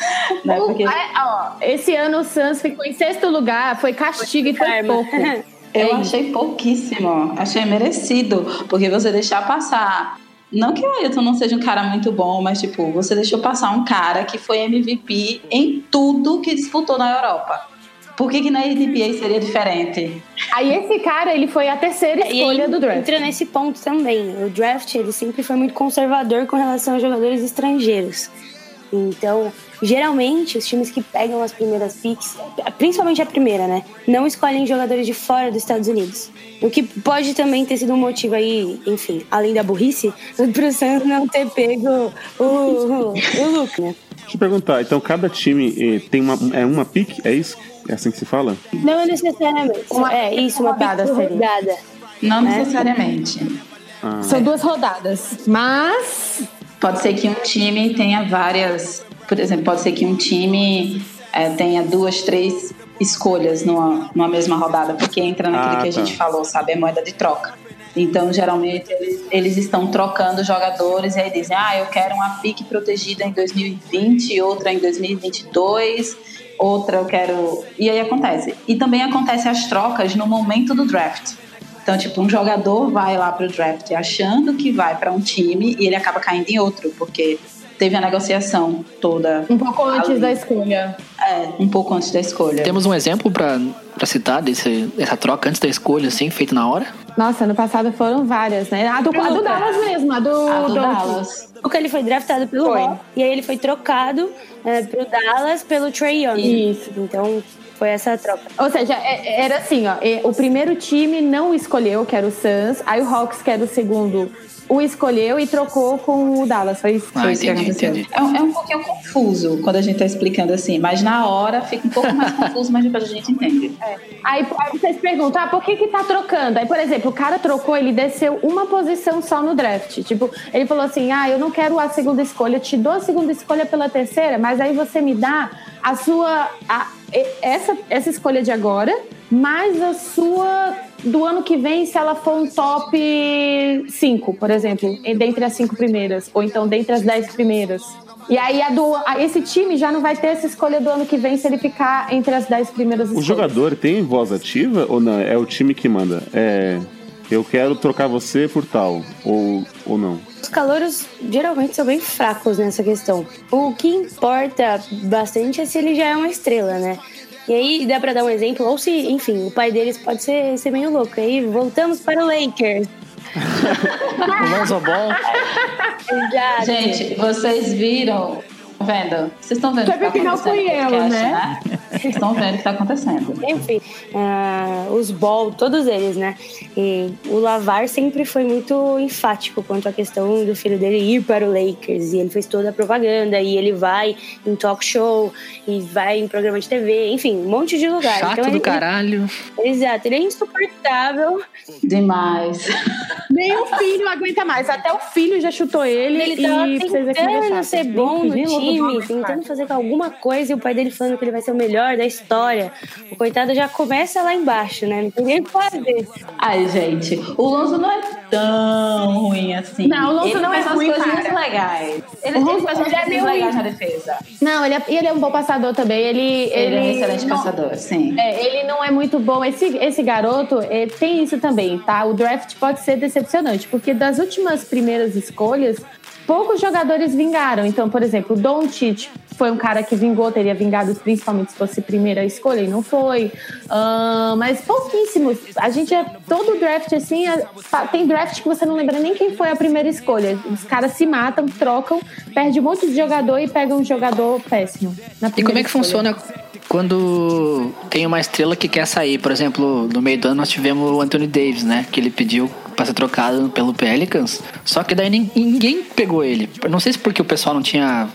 Né? Porque É, ó, esse ano o Suns ficou em sexto lugar, foi castigo e foi pouco. eu É achei pouquíssimo. Achei merecido. Porque você deixar passar. Não que o Ailton não seja um cara muito bom, mas tipo, você deixou passar um cara que foi MVP em tudo que disputou na Europa. Por que, que na NBA seria diferente? Aí esse cara, ele foi a terceira escolha aí, do draft. entra nesse ponto também. O draft, ele sempre foi muito conservador com relação a jogadores estrangeiros. Então, geralmente, os times que pegam as primeiras picks, principalmente a primeira, né? Não escolhem jogadores de fora dos Estados Unidos. O que pode também ter sido um motivo aí, enfim, além da burrice, pro Suns não ter pego o, o, o Luke, né? Deixa eu perguntar, então cada time eh, tem uma, é uma pick? É isso? É assim que se fala? Não necessariamente. Uma é isso, uma rodada seria. rodada. Não É. necessariamente. Ah, São duas rodadas. Mas Pode ser que um time tenha várias. Por exemplo, pode ser que um time eh, tenha duas, três escolhas numa, numa mesma rodada, porque entra naquilo Ah, que a tá. gente falou, sabe? É moeda de troca. Então, geralmente, eles, eles estão trocando jogadores e aí dizem: ah, eu quero uma pique protegida em 2020, outra em 2022, outra eu quero. E aí acontece. E também acontece as trocas no momento do draft. Então, tipo, um jogador vai lá pro draft achando que vai para um time e ele acaba caindo em outro, porque teve a negociação toda. um pouco antes ali. da escolha. É, um pouco antes da escolha. Temos um exemplo pra, pra citar desse, dessa troca antes da escolha, assim, feita na hora? Nossa, ano passado foram várias, né? A do, a do Dallas mesmo, a do, A do Dallas. Porque ele foi draftado pelo Foi. Hawks, e aí ele foi trocado é, pro Dallas pelo Trey Young. Isso. Então, foi essa a troca. Ou seja, é- era assim, ó. O primeiro time não escolheu, que era o Suns. Aí o Hawks, que era o segundo, o escolheu e trocou com o Dallas. Foi isso, Ah, foi isso que entendi, entendi. É, um- é um pouquinho confuso quando a gente tá explicando assim, mas na hora fica um pouco mais confuso, mas depois a gente entende. Aí, aí vocês perguntam, ah, por que que tá trocando? Aí, por exemplo, o cara trocou, ele desceu uma posição só no draft. Tipo, ele falou assim, ah, eu não quero a segunda escolha, eu te dou a segunda escolha pela terceira, mas aí você me dá a sua... a- essa, essa escolha de agora, mais a sua do ano que vem, se ela for um top 5, por exemplo, dentre as cinco primeiras, ou então dentre as 10 primeiras. E aí a do, a- esse time já não vai ter essa escolha do ano que vem se ele ficar entre as 10 primeiras O escolhas. jogador tem voz ativa ou não? É o time que manda? É. Eu quero trocar você por tal. Ou, ou não? Os calouros geralmente são bem fracos nessa questão. O que importa bastante é se ele já é uma estrela, né? E aí dá pra dar um exemplo, ou se, enfim, o pai deles pode ser, ser meio louco. Aí voltamos para o Lakers. O Lonzo Ball. Gente, vocês viram? Vendo? Vocês estão vendo o que Sabe tá que não acontecendo fui no eu, podcast, né? Vocês estão vendo o que tá acontecendo. Enfim, ah, os Ball, todos eles, né? E o Lavar sempre foi muito enfático quanto à questão do filho dele ir para o Lakers. E ele fez toda a propaganda, e ele vai em talk show, e vai em programa de TV, enfim, um monte de lugar. Chato ele, do caralho. Exato, ele é insuportável. Demais. Nem o filho aguenta mais. Até o filho já chutou ele. Ele tava e tentando ser bom no louco, time, tentando fazer alguma coisa, e o pai dele falando que ele vai ser o melhor da história. O coitado já começa lá embaixo, né? Não tem nem o que fazer. Ai, gente, o Lonzo não é tão ruim assim. Não, o Lonzo ele não faz é umas ruim, coisinhas cara. legais. Ele, O ele Lonzo- faz umas ele é coisas meio legais ruim. na defesa. Não, ele é, e ele é um bom passador também. Ele, Ele, é um excelente não- passador, sim. É, ele não é muito bom. Esse, esse garoto é, tem isso também, tá? O draft pode ser decepcionante, porque das últimas primeiras escolhas, poucos jogadores vingaram. Então, por exemplo, o Doncic foi um cara que vingou, teria vingado principalmente se fosse primeira escolha e não foi. Ahn, mas pouquíssimos. A gente é todo draft assim, é- tem draft que você não lembra nem quem foi a primeira escolha. Os caras se matam, trocam, perde um monte de jogador e pega um jogador péssimo. E como é que escolha. funciona quando tem uma estrela que quer sair? Por exemplo, no meio do ano nós tivemos o Anthony Davis, né? Que ele pediu pra ser trocado pelo Pelicans. Só que daí nin- ninguém pegou ele. Não sei se porque o pessoal não tinha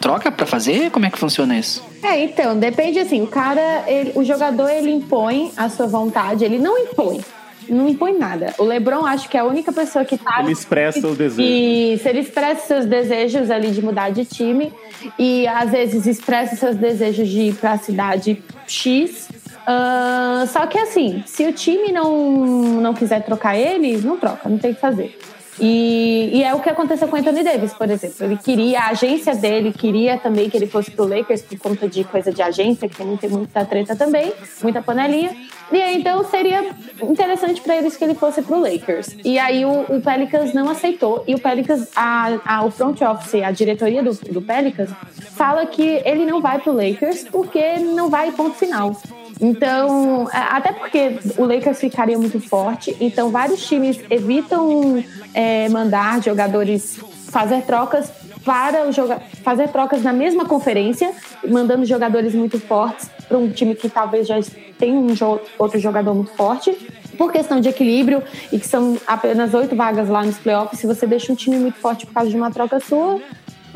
troca pra fazer. Como é que funciona isso? É, então, depende assim, o cara, ele- o jogador ele impõe a sua vontade, ele não impõe. Não impõe nada. O LeBron acho que é a única pessoa que tá Ele expressa o desejo. Isso, ele expressa seus desejos ali de mudar de time e às vezes expressa seus desejos de ir pra cidade X. Ah, só que assim, se o time não, não quiser trocar ele, não troca, não tem o que fazer. E, e é o que aconteceu com o Anthony Davis, por exemplo. Ele queria, a agência dele queria também que ele fosse pro Lakers por conta de coisa de agência, que tem muita, treta também, muita panelinha. E aí, então seria interessante para eles que ele fosse pro Lakers. E aí o, o Pelicans não aceitou. E o Pelicans, a, a- o front office, a diretoria do, do Pelicans, fala que ele não vai pro Lakers porque não vai ponto final. Então, a- até porque o Lakers ficaria muito forte, então vários times evitam é, mandar jogadores fazer trocas para o joga fazer trocas na mesma conferência, mandando jogadores muito fortes para um time que talvez já tenha um jo outro jogador muito forte. Por questão de equilíbrio e que são apenas oito vagas lá nos playoffs, se você deixa um time muito forte por causa de uma troca sua,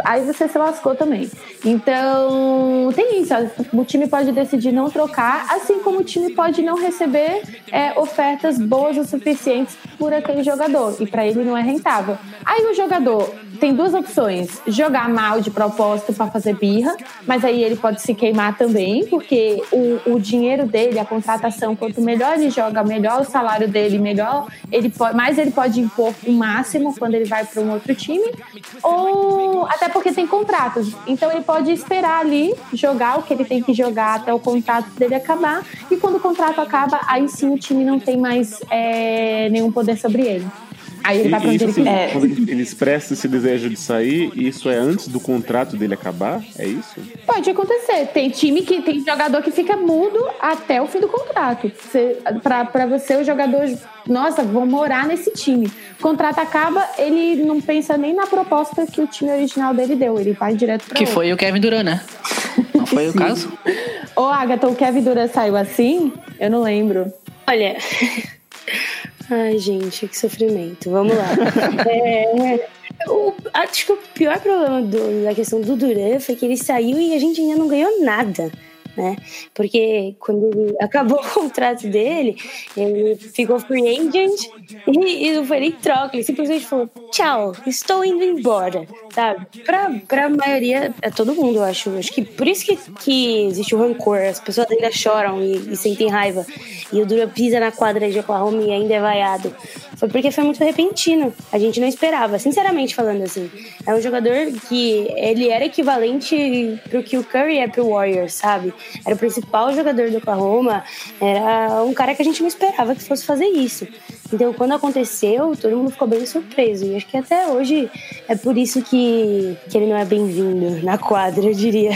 aí você se lascou também. Então, tem isso. O time pode decidir não trocar, assim como o time pode não receber é, ofertas boas o suficientes por aquele jogador. E para ele não é rentável. Aí o jogador tem duas opções: jogar mal de propósito para fazer birra, mas aí ele pode se queimar também, porque o, o dinheiro dele, a contratação, quanto melhor ele joga, melhor o salário dele, melhor ele pode, mais ele pode impor o máximo quando ele vai para um outro time, ou até porque tem contratos. Então ele pode esperar ali, jogar o que ele tem que jogar até o contrato dele acabar, e quando o contrato acaba, aí sim o time não tem mais é, nenhum poder sobre ele. Aí ele vai pra onde ele quando ele, expressa esse desejo de sair, isso é antes do contrato dele acabar? É isso? Pode acontecer. Tem time que tem jogador que fica mudo até o fim do contrato. Você, pra, pra você, o jogador, nossa, vou morar nesse time. O contrato acaba, ele não pensa nem na proposta que o time original dele deu. Ele vai direto pra Que outro. foi o Kevin Durant, né? Não foi o caso? Ô, Agatha, o Kevin Durant saiu assim? Eu não lembro. Olha. Ai, gente, que sofrimento. Vamos lá. É, o- acho que o pior problema do- da questão do Duran foi que ele saiu e a gente ainda não ganhou nada. Né? Porque quando acabou o contrato dele, ele ficou free agent e, e não foi nem troca. Ele simplesmente falou: tchau, estou indo embora. Sabe? Pra, pra maioria, é todo mundo, eu acho. Acho que por isso que, que existe o rancor. As pessoas ainda choram e, e sentem raiva. E o Dura pisa na quadra de Oklahoma e ainda é vaiado. Foi porque foi muito repentino. A gente não esperava, sinceramente falando assim. É um jogador que ele era equivalente pro que o Curry é pro Warriors, sabe? Era o principal jogador do Oklahoma. Era um cara que a gente não esperava que fosse fazer isso. Então, quando aconteceu, todo mundo ficou bem surpreso. E acho que até hoje é por isso que, que ele não é bem-vindo na quadra, eu diria.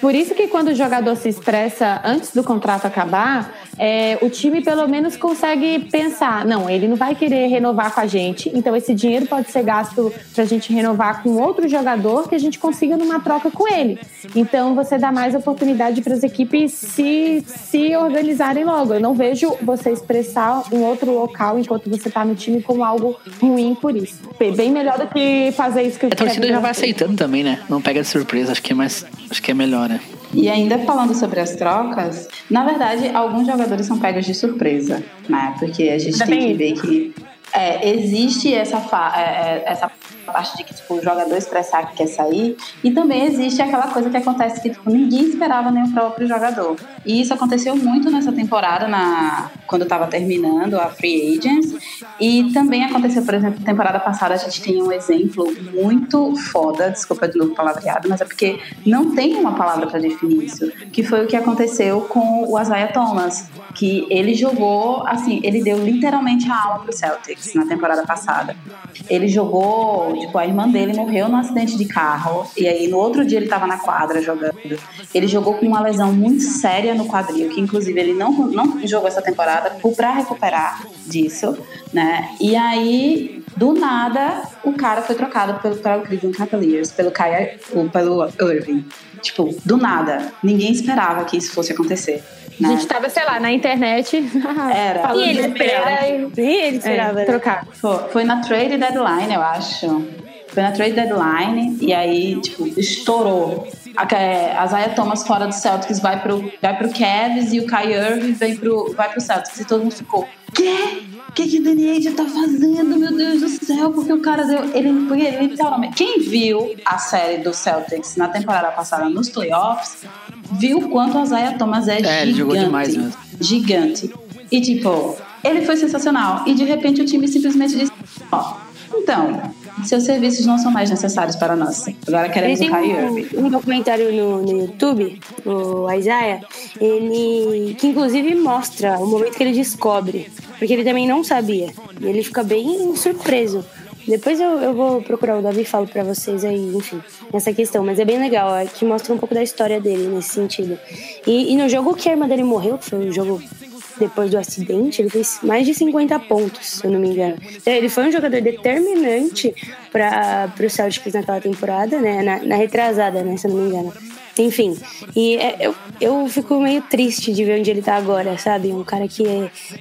Por isso que quando o jogador se expressa antes do contrato acabar, é, o time pelo menos consegue pensar, não, ele não vai querer renovar com a gente, então esse dinheiro pode ser gasto para a gente renovar com outro jogador que a gente consiga numa troca com ele. Então você dá mais oportunidade para as equipes se, se organizarem logo. Eu não vejo você expressar um outro local enquanto você está no time como algo ruim por isso. Bem melhor do que fazer isso que o A torcida já vai aceitando também, né? Não pega de surpresa, acho que é mais. Acho que é melhor, né? E ainda falando sobre as trocas, na verdade, alguns jogadores são pegos de surpresa, né? Porque a gente Também tem que ver que é, existe essa, fa- é, parte de que tipo, o jogador expressar que quer sair, e também existe aquela coisa que acontece que tipo, ninguém esperava nem o próprio jogador. E isso aconteceu muito nessa temporada, na, quando estava terminando a Free Agents, e também aconteceu, por exemplo, temporada passada a gente tem um exemplo muito foda, desculpa de novo palavreado, mas é porque não tem uma palavra para definir isso, que foi o que aconteceu com o Isaiah Thomas, que ele jogou, assim, ele deu literalmente a alma pro Celtics na temporada passada. Ele jogou, tipo, a irmã dele morreu num acidente de carro, e aí no outro dia ele tava na quadra jogando. Ele jogou com uma lesão muito séria no quadril, que inclusive ele não, não jogou essa temporada para recuperar disso, né? E aí, do nada, o cara foi trocado pelo, pelo Cleveland Cavaliers, pelo pelo Irving. Tipo, do nada. Ninguém esperava que isso fosse acontecer. A gente tava, sei lá, na internet. Era. falando E ele esperava. e- ele esperava. É, trocar. Foi, foi na trade deadline, eu acho. Foi na trade deadline e aí, tipo, estourou. A, é, a Zaya Thomas fora do Celtics vai pro, vai pro Cavs e o Kai Irving vem pro, vai pro Celtics. E todo mundo ficou, quê? O que, que o Danny Ainge tá fazendo? Meu Deus do céu, porque o cara deu. Ele, porque ele literalmente. Quem viu a série do Celtics na temporada passada nos playoffs, viu o quanto a Zaya Thomas é, É, gigante. ele jogou demais mesmo. Gigante. E tipo, ele foi sensacional. E de repente o time simplesmente disse: Ó, então, seus serviços não são mais necessários para nós. Agora queremos Ele o Kyrie Irving. um, um documentário no, no YouTube, o Isaiah, ele que inclusive mostra o momento que ele descobre, porque ele também não sabia. E ele fica bem surpreso. Depois eu, eu vou procurar o Davi e falo pra vocês aí, enfim, nessa questão. Mas é bem legal, é que mostra um pouco da história dele nesse sentido. E, e no jogo que a irmã dele morreu, que foi um jogo depois do acidente, ele fez mais de 50 pontos, se eu não me engano. Então, ele foi um jogador determinante para o Celtics naquela temporada, né? Na, na retrasada, né? Se eu não me engano. Enfim, e é, eu, eu fico meio triste de ver onde ele tá agora, sabe? Um cara que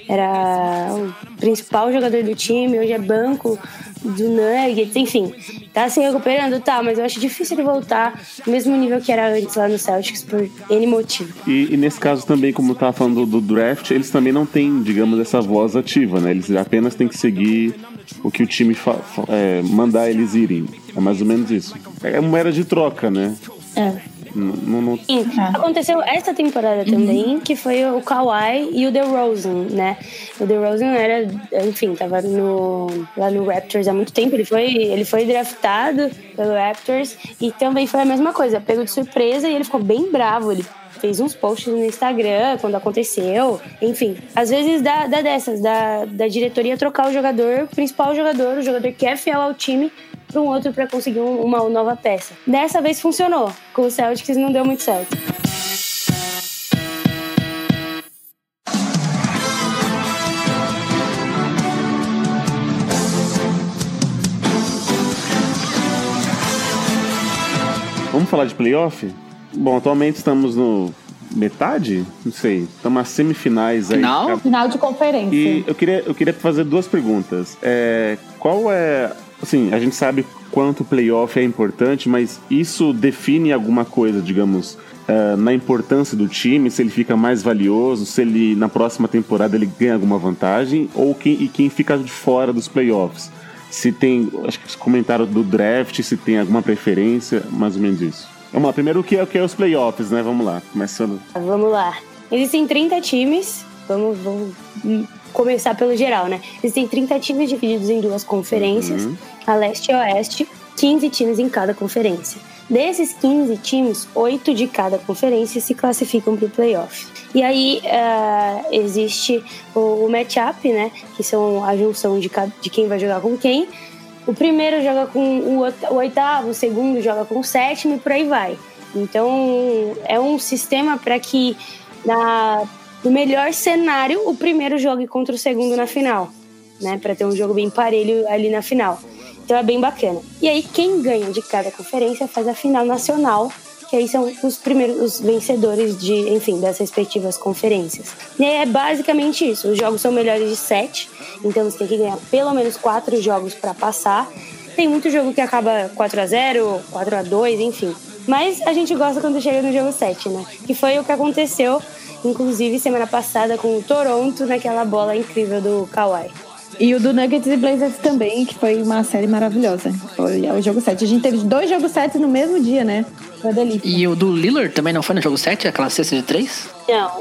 era o principal jogador do time, hoje é banco do Nuggets, enfim. Tá se recuperando, tá, mas eu acho difícil ele voltar no mesmo nível que era antes lá no Celtics, por N motivo. E, e nesse caso também, como eu tava falando do, do draft, eles também não têm, digamos, essa voz ativa, né? Eles apenas têm que seguir o que o time é, mandar eles irem. É mais ou menos isso. É moeda de troca, né? É. Não, não, não- Sim, aconteceu essa temporada também, que foi o Kawhi e o DeRozan, né? O DeRozan era, enfim, tava no, lá no Raptors há muito tempo. Ele foi, ele foi draftado pelo Raptors e também foi a mesma coisa, pego de surpresa e ele ficou bem bravo. Ele fez uns posts no Instagram quando aconteceu. Enfim, às vezes dá, dá dessas, da, da diretoria trocar o jogador, o principal jogador, o jogador que é fiel ao time, para um outro para conseguir um- uma nova peça. Dessa vez funcionou. Com o Celtics não deu muito certo. Vamos falar de playoff? Bom, atualmente estamos no metade? Não sei. Estamos nas semifinais aí. Final? Final de conferência. E eu queria, eu queria fazer duas perguntas. É, qual é. Assim, a gente sabe quanto o playoff é importante, mas isso define alguma coisa, digamos, é, na importância do time, se ele fica mais valioso, se ele na próxima temporada ele ganha alguma vantagem, ou quem, e quem fica de fora dos playoffs. Se tem. Acho que comentaram do draft, se tem alguma preferência, mais ou menos isso. Vamos lá, primeiro o que é, o que é os playoffs, né? Vamos lá, começando. Vamos lá. Existem 30 times. Vamos, vamos começar pelo geral, né? Existem 30 times divididos em duas conferências, a leste e a oeste, 15 times em cada conferência. Desses 15 times, 8 de cada conferência se classificam para o playoff. E aí ah, existe o, o matchup, né? Que são a junção de, ca- de quem vai jogar com quem. O primeiro joga com o o oitavo, o segundo joga com o sétimo e por aí vai. Então é um sistema para que na, no melhor cenário o primeiro jogue contra o segundo na final, né? Para ter um jogo bem parelho ali na final. Então é bem bacana. E aí quem ganha de cada conferência faz a final nacional, que aí são os primeiros os vencedores de, enfim, das respectivas conferências. E aí é basicamente isso. Os jogos são melhores de sete, então você tem que ganhar pelo menos quatro jogos para passar. Tem muito jogo que acaba 4 a 0 4 a 2 enfim. Mas a gente gosta quando chega no jogo 7, né? Que foi o que aconteceu, inclusive, semana passada com o Toronto, naquela bola incrível do Kawhi. E o do Nuggets e Blazers também, que foi uma série maravilhosa. Foi o jogo 7. A gente teve dois jogos 7 no mesmo dia, né? Foi delícia. E o do Lillard também não foi no jogo 7, aquela cesta de 3? Não.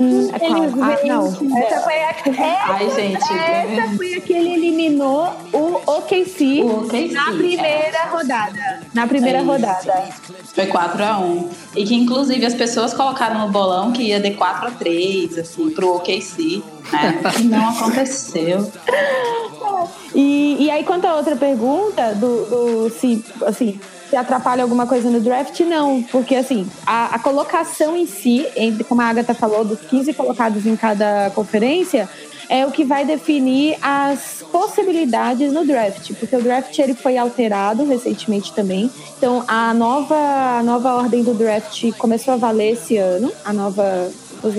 Hum, é? Ah, não. Essa foi a... essa, Ai, gente. essa foi a que ele eliminou o OKC, O OKC, na primeira rodada. Na primeira É rodada. Foi 4x1. E que inclusive as pessoas colocaram no bolão que ia de 4x3, assim, pro OKC. Né? E não aconteceu. E, e aí, quanto à outra pergunta, do, do se, assim, se atrapalha alguma coisa no draft, não. Porque, assim, a, a colocação em si, entre, como a Agatha falou, dos 15 colocados em cada conferência, é o que vai definir as possibilidades no draft. Porque o draft ele foi alterado recentemente também. Então, a nova, a nova ordem do draft começou a valer esse ano, a nova,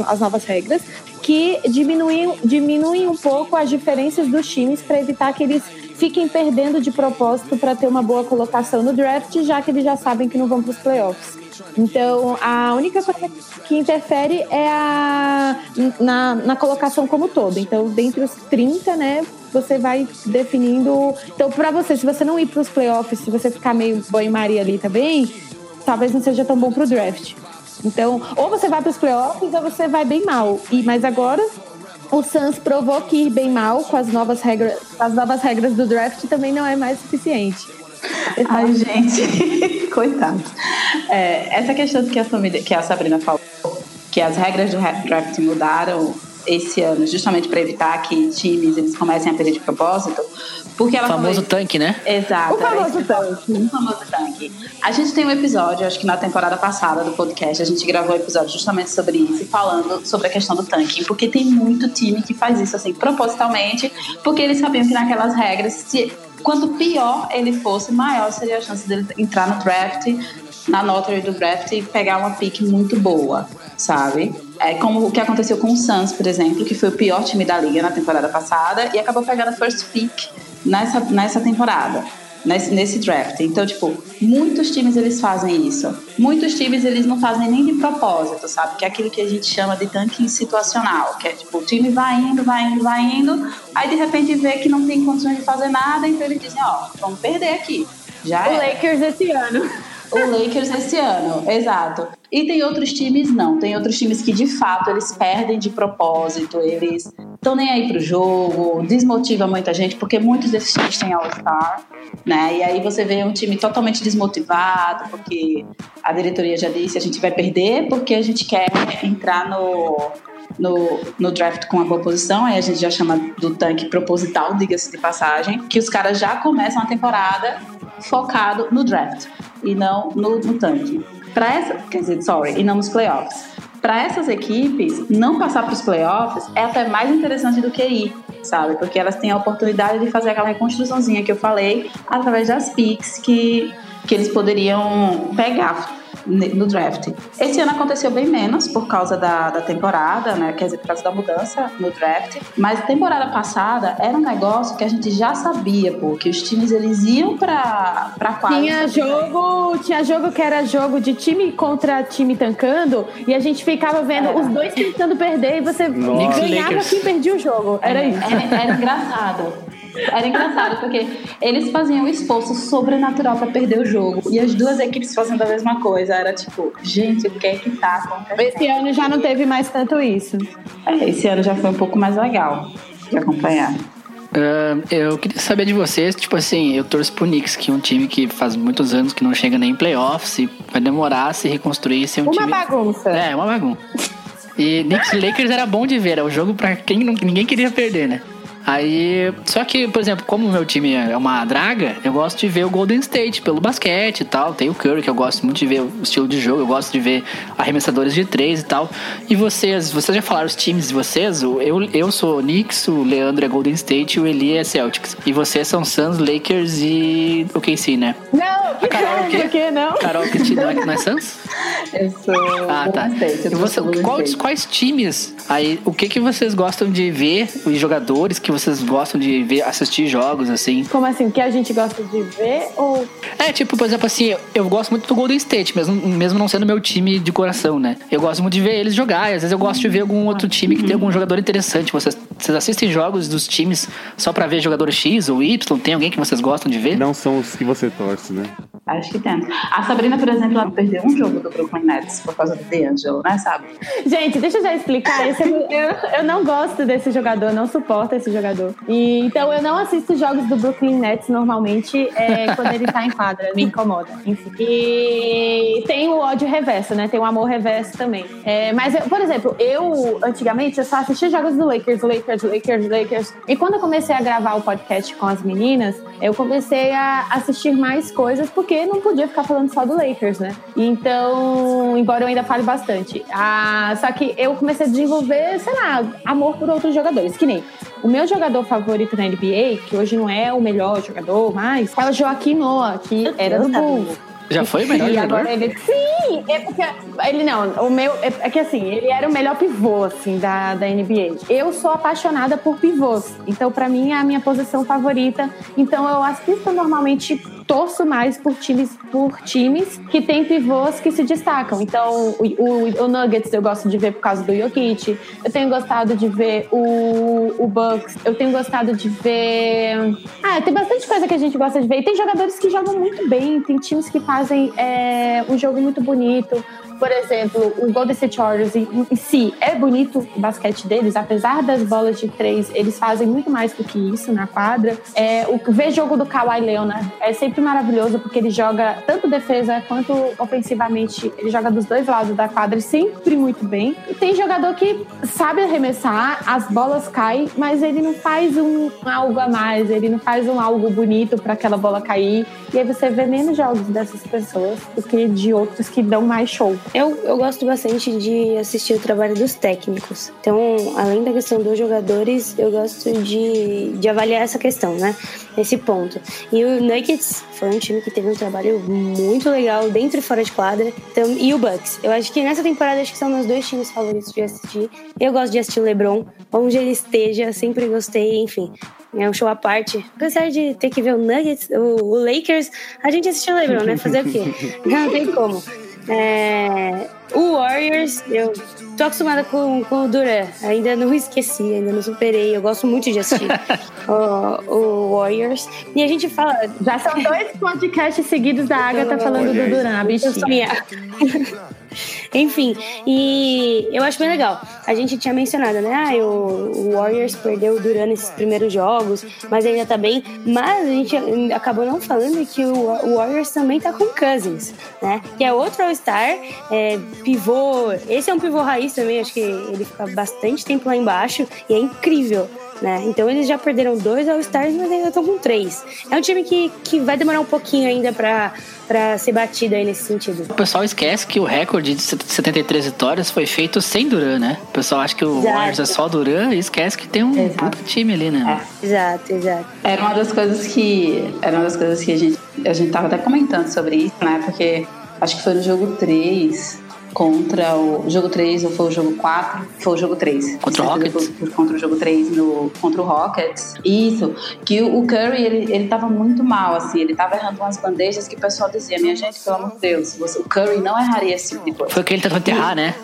as novas regras que diminuem, diminuem um pouco as diferenças dos times para evitar que eles fiquem perdendo de propósito para ter uma boa colocação no draft, já que eles já sabem que não vão para os playoffs. Então, a única coisa que interfere é a, na, na colocação como todo. Então, dentre os 30, né, você vai definindo. Então, para você, se você não ir para os playoffs, se você ficar meio banho-maria ali também, talvez não seja tão bom para o draft. Então, ou você vai para os playoffs ou você vai bem mal. E, mas agora o Suns provou que ir bem mal com as novas regras, as novas regras do draft também não é mais suficiente. Ai, gente, coitado. É, essa questão que a, família, que a Sabrina falou, que as regras do draft mudaram, esse ano, justamente para evitar que times eles comecem a perder de propósito, porque O ela famoso falou- tanque, né? Exato. O famoso era isso que eu ia falar. O famoso tanque. A gente tem um episódio, acho que na temporada passada do podcast, a gente gravou um episódio justamente sobre isso, falando sobre a questão do tanque. Porque tem muito time que faz isso, assim, propositalmente, porque eles sabiam que naquelas regras, se, quanto pior ele fosse, maior seria a chance dele entrar no draft, na lottery do draft e pegar uma pick muito boa, sabe? É como o que aconteceu com o Suns, por exemplo, que foi o pior time da liga na temporada passada e acabou pegando a first pick nessa, nessa temporada, nesse, nesse draft. Então, tipo, muitos times eles fazem isso. Muitos times eles não fazem nem de propósito, sabe? Que é aquilo que a gente chama de tanking situacional, que é tipo, o time vai indo, vai indo, vai indo, aí de repente vê que não tem condições de fazer nada, então eles dizem, ó, vamos perder aqui. Já O. Lakers esse ano. O Lakers esse ano, exato. E tem outros times não, tem outros times que de fato eles perdem de propósito, eles estão nem aí pro jogo, desmotiva muita gente, porque muitos desses times têm All-Star, né? E aí você vê um time totalmente desmotivado, porque a diretoria já disse, a gente vai perder porque a gente quer entrar no no, no draft com uma boa posição, aí a gente já chama do tanque proposital, diga-se de passagem, que os caras já começam a temporada focado no draft e não no, no tanque. Para essa, quer dizer, sorry, e não nos playoffs. Para essas equipes, não passar para os playoffs é até mais interessante do que ir, sabe? Porque elas têm a oportunidade de fazer aquela reconstruçãozinha que eu falei através das picks que, que eles poderiam pegar no draft. Esse ano aconteceu bem menos por causa da, da temporada, né? Quer dizer, por causa da mudança no draft. Mas temporada passada era um negócio que a gente já sabia, pô, que os times eles iam pra, pra quadra. Tinha jogo, tinha jogo que era jogo de time contra time tancando e a gente ficava vendo os dois tentando perder e você Nossa. ganhava Lakers. quem perdia o jogo. Era isso. Era, era engraçado. Era engraçado porque eles faziam um esforço sobrenatural pra perder o jogo. E as duas equipes fazendo a mesma coisa. Era tipo, gente, o que é que tá acontecendo? Esse ano já não teve mais tanto isso. É, esse ano já foi um pouco mais legal de acompanhar. Ah, eu queria saber de vocês, tipo assim, eu torço pro Knicks, que é um time que faz muitos anos que não chega nem em playoffs e vai demorar a se reconstruir ser um Uma time... bagunça. É, uma bagunça. E Knicks Lakers era bom de ver, era o jogo pra quem não- ninguém queria perder, né? Aí, só que, por exemplo, como o meu time é uma draga, eu gosto de ver o Golden State pelo basquete e tal. Tem o Curry, que eu gosto muito de ver o estilo de jogo, eu gosto de ver arremessadores de três e tal. E vocês, vocês já falaram os times de vocês? Eu, eu sou o Knicks, o Leandro é Golden State e o Eli é Celtics. E vocês são Suns, Lakers e o KC, né? Não, que Carol, por que não? Carol, que time não é, não é Suns? Eu sou Ah, tá. Golden State, eu E você- State. quais times aí, o que que vocês gostam de ver, os jogadores que vocês gostam de ver, assistir jogos, assim? Como assim? O que a gente gosta de ver ou É, tipo, por exemplo, assim, eu gosto muito do Golden State, mesmo, mesmo não sendo meu time de coração, né? Eu gosto muito de ver eles jogar, e às vezes eu gosto de ver algum outro time que tem algum jogador interessante. Vocês, vocês assistem jogos dos times só pra ver jogador X ou Y? Tem alguém que vocês gostam de ver? Não são os que você torce, né? Acho que tem. A Sabrina, por exemplo, ela perdeu um jogo do Brooklyn Nets por causa do D'Angelo, né, sabe? Gente, deixa eu já explicar. Esse é- eu, eu não gosto desse jogador, não suporto esse jogador. E, então eu não assisto jogos do Brooklyn Nets normalmente é, quando ele tá em quadra, me incomoda. Enfim. E tem o ódio reverso, né? Tem o amor reverso também. É, mas, eu- por exemplo, eu antigamente eu só assistia jogos do Lakers, Lakers, Lakers, Lakers. E quando eu comecei a gravar o podcast com as meninas, eu comecei a assistir mais coisas porque não podia ficar falando só do Lakers, né? Então, embora eu ainda fale bastante. Ah, só que eu comecei a desenvolver, sei lá, amor por outros jogadores. Que nem o meu jogador favorito na NBA, que hoje não é o melhor jogador, mas é o Joaquim Noah, que era do Bulls. Já foi o melhor e jogador? agora ele. Sim! É porque. Ele não, o meu. É, é que assim, ele era o melhor pivô, assim, da, da NBA. Eu sou apaixonada por pivôs. Então, pra mim, é a minha posição favorita. Então, eu assisto normalmente, torço mais por times, por times que tem pivôs que se destacam. Então, o, o, o Nuggets eu gosto de ver por causa do Jokic. Eu tenho gostado de ver o, o Bucks. Eu tenho gostado de ver. Ah, tem bastante coisa que a gente gosta de ver. E tem jogadores que jogam muito bem. Tem times que fazem é, um jogo muito bonito. Por exemplo, o Golden State Warriors em, em si é bonito o basquete deles, apesar das bolas de três, eles fazem muito mais do que isso na quadra. É, o ver jogo do Kawhi Leonard é sempre muito maravilhoso porque ele joga tanto defesa quanto ofensivamente. Ele joga dos dois lados da quadra sempre muito bem. E tem jogador que sabe arremessar, as bolas caem, mas ele não faz um algo a mais, ele não faz um algo bonito para aquela bola cair. E aí você vê menos jogos dessas pessoas do que de outros que dão mais show. Eu, eu gosto bastante de assistir o trabalho dos técnicos. Então, além da questão dos jogadores, eu gosto de, de avaliar essa questão, né? Esse ponto. E o Nuggets foi um time que teve um trabalho muito legal dentro e fora de quadra. Então, e o Bucks. Eu acho que nessa temporada acho que são meus dois times favoritos de assistir. Eu gosto de assistir o LeBron, onde ele esteja, sempre gostei, enfim. É um show à parte. Apesar de ter que ver o Nuggets, o, o Lakers, a gente assistiu o LeBron, né? Fazer o quê? Não tem como. É, o Warriors, eu tô acostumada com, com o Duran. Ainda não esqueci, ainda não superei. Eu gosto muito de assistir o, o Warriors. E a gente fala. Já são dois podcasts seguidos da Agatha falando do Duran, bichinha. Enfim, e eu acho bem legal. A gente tinha mencionado, né? Ah, o, o Warriors perdeu o Duran nesses primeiros jogos, mas ainda tá bem. Mas a gente acabou não falando que o, o Warriors também tá com Cousins, né? Que é outro All-Star, é, pivô. Esse é um pivô raiz também, acho que ele fica bastante tempo lá embaixo e é incrível. Né? Então eles já perderam dois All-Stars, mas ainda estão com três. É um time que, que vai demorar um pouquinho ainda para para ser batido aí nesse sentido. O pessoal esquece que o recorde de 73 vitórias foi feito sem Duran, né? O pessoal acha que o Exato. Warriors é só Duran e esquece que tem um puta time ali, né? Exato, exato. Era uma das coisas que. Era uma das coisas que a gente. A gente tava até comentando sobre isso, né? Porque acho que foi no jogo 3 contra o. Jogo 3 ou foi o jogo 4? Foi o jogo 3. Contra o Rockets? Contra o jogo 3 no, contra o Rockets. Isso. Que o Curry, ele, ele tava muito mal, assim. Ele tava errando umas bandejas que o pessoal dizia: Minha gente, pelo amor de Deus, você, o Curry não erraria esse tipo de coisa. Foi o que ele tentou enterrar, né?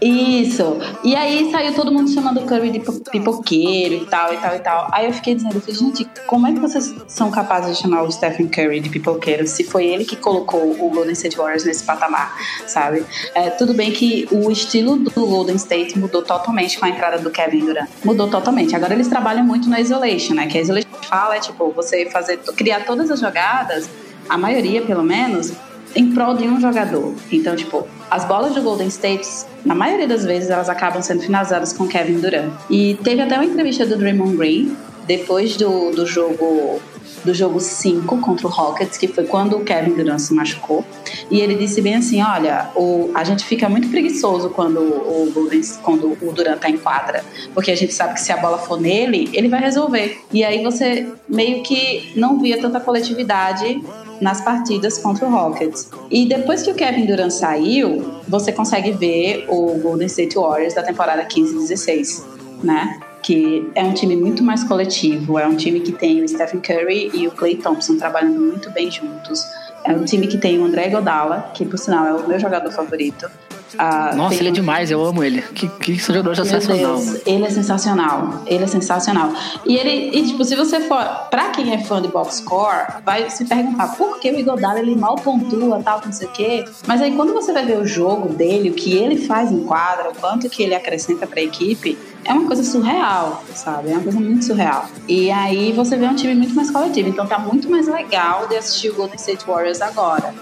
Isso. E aí saiu todo mundo chamando o Curry de pipoqueiro e tal, e tal, e tal. Aí eu fiquei dizendo, eu falei, gente, como é que vocês são capazes de chamar o Stephen Curry de pipoqueiro se foi ele que colocou o Golden State Warriors nesse patamar, sabe? É, tudo bem que o estilo do Golden State mudou totalmente com a entrada do Kevin Durant. Mudou totalmente. Agora eles trabalham muito no isolation, né? Que a isolation fala é tipo, você fazer, criar todas as jogadas, a maioria pelo menos, em prol de um jogador. Então, tipo, as bolas do Golden State, na maioria das vezes, elas acabam sendo finalizadas com Kevin Durant. E teve até uma entrevista do Draymond Green, depois do, do jogo do jogo 5 contra o Rockets, que foi quando o Kevin Durant se machucou. E ele disse bem assim: olha, o, a gente fica muito preguiçoso quando o, Golden, quando o Durant tá em quadra, porque a gente sabe que se a bola for nele, ele vai resolver. E aí você meio que não via tanta coletividade nas partidas contra o Rockets. E depois que o Kevin Durant saiu, você consegue ver o Golden State Warriors da temporada 15-16, né? Que é um time muito mais coletivo, é um time que tem o Stephen Curry e o Klay Thompson trabalhando muito bem juntos. É um time que tem o André Godala, que por sinal é o meu jogador favorito. Ah, Nossa, ele é demais, eu amo ele. Que, que jogador sensacional. Deus, ele é sensacional. Ele é sensacional. E ele, e, tipo, se você for. Pra quem é fã de box score, vai se perguntar por que o Igodala ele mal pontua, tal, não sei o quê. Mas aí quando você vai ver o jogo dele, o que ele faz em quadra, o quanto que ele acrescenta pra equipe, é uma coisa surreal, sabe? É uma coisa muito surreal. E aí você vê um time muito mais coletivo. Então tá muito mais legal de assistir o Golden State Warriors agora.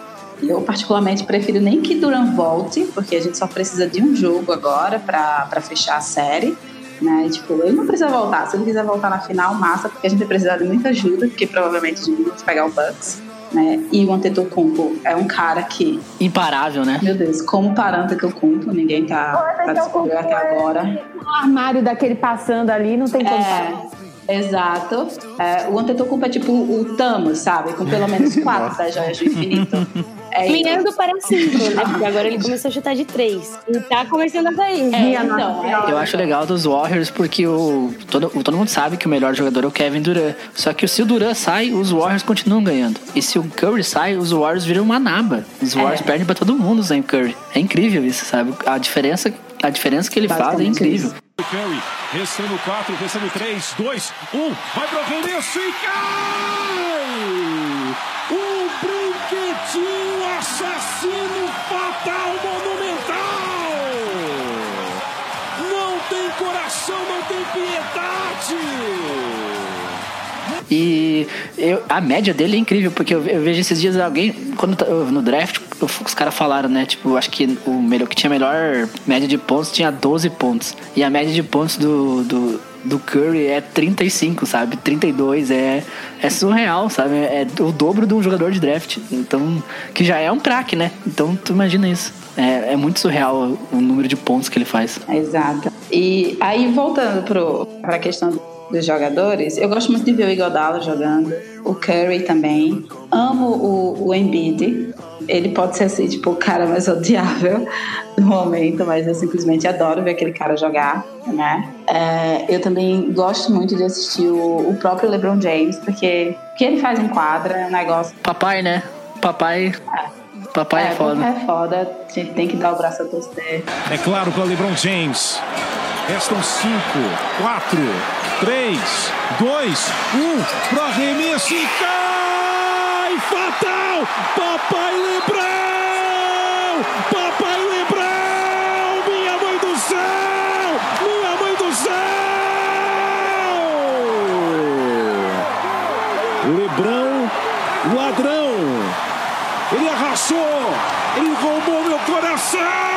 Eu, particularmente, prefiro nem que Duran volte, porque a gente só precisa de um jogo agora pra pra fechar a série. Né? E, Tipo, ele não precisa voltar. Se ele quiser voltar na final, massa, porque a gente vai precisar de muita ajuda, porque provavelmente a gente vai pegar o Bucks. Né? E o Antetokounmpo é um cara que, Imparável, né? meu Deus, como para Antetokounmpo, ninguém tá, tá descobrindo até agora. Um armário daquele passando ali, não tem como parar. É, exato. É, o Antetokounmpo é tipo o Thanos, sabe? Com pelo menos quatro das joias do infinito. É isso. Caminhando para cinco, né? Porque agora ele começou a chutar de três. E tá começando a cair. É, então, é, Eu acho legal dos Warriors porque o, todo, o- todo mundo sabe que o melhor jogador é o Kevin Durant. Só que se o Durant sai, os Warriors continuam ganhando. E se o Curry sai, os Warriors viram uma naba. Os Warriors perdem pra todo mundo sem o Curry. É incrível isso, sabe? A diferença, a diferença que ele faz é incrível. Curry, recebe 4, recebe 3, 2, 1, vai pro arremesso e cai! Eu- a média dele é incrível, porque eu, eu vejo esses dias alguém, quando tá- no draft, os caras falaram, né? Tipo, acho que o melhor que tinha melhor média de pontos tinha 12 pontos. E a média de pontos do, do, do Curry é 35, sabe? 32 é, é surreal, sabe? É o dobro de um jogador de draft. Então, que já é um craque, né? Então, tu imagina isso. É, é muito surreal o número de pontos que ele faz. Exato. E aí, voltando para a questão dos jogadores, eu gosto muito de ver o Iguodala jogando, o Curry também. Amo o, o Embiid. Ele pode ser assim, tipo, o cara mais odiável do momento, mas eu simplesmente adoro ver aquele cara jogar, né? É, eu também gosto muito de assistir o, o próprio LeBron James, porque o que ele faz em quadra é um negócio. Papai, né? Papai. Papai é, foda. É foda, a gente tem que dar o braço a torcer. É claro para LeBron James. Restam 5, 4, 3, 2, 1 pro arremesso e cai! Fatal! Papai Lebrão! Papai Lebrão! Minha mãe do céu! Minha mãe do céu! Lebrão, ladrão! Ele arrasou! Ele roubou meu coração!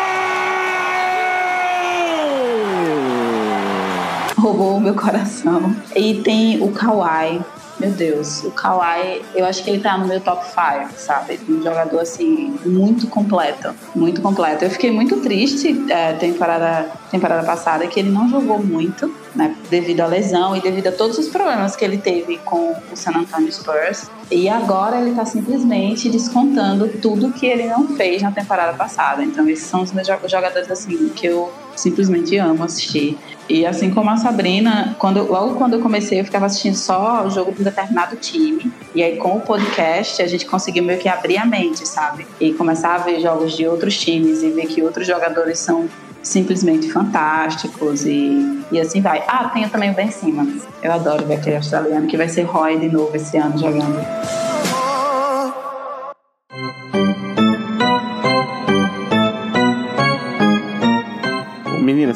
Roubou o meu coração. E tem o Kawhi. Meu Deus, o Kawhi, eu acho que ele tá no meu top 5, sabe? Um jogador, assim, muito completo. Muito completo. Eu fiquei muito triste é, temporada, temporada passada que ele não jogou muito, né? Devido à lesão e devido a todos os problemas que ele teve com o San Antonio Spurs. E agora ele tá simplesmente descontando tudo que ele não fez na temporada passada. Então, esses são os meus jo- jogadores, assim, que eu simplesmente amo assistir. E assim como a Sabrina, quando, logo quando eu comecei, eu ficava assistindo só o jogo de um determinado time. E aí, com o podcast, a gente conseguiu meio que abrir a mente, sabe? E começar a ver jogos de outros times e ver que outros jogadores são simplesmente fantásticos e, e assim vai. Ah, tem também o Ben Simmons. Eu adoro ver aquele australiano que vai ser Roy de novo esse ano jogando.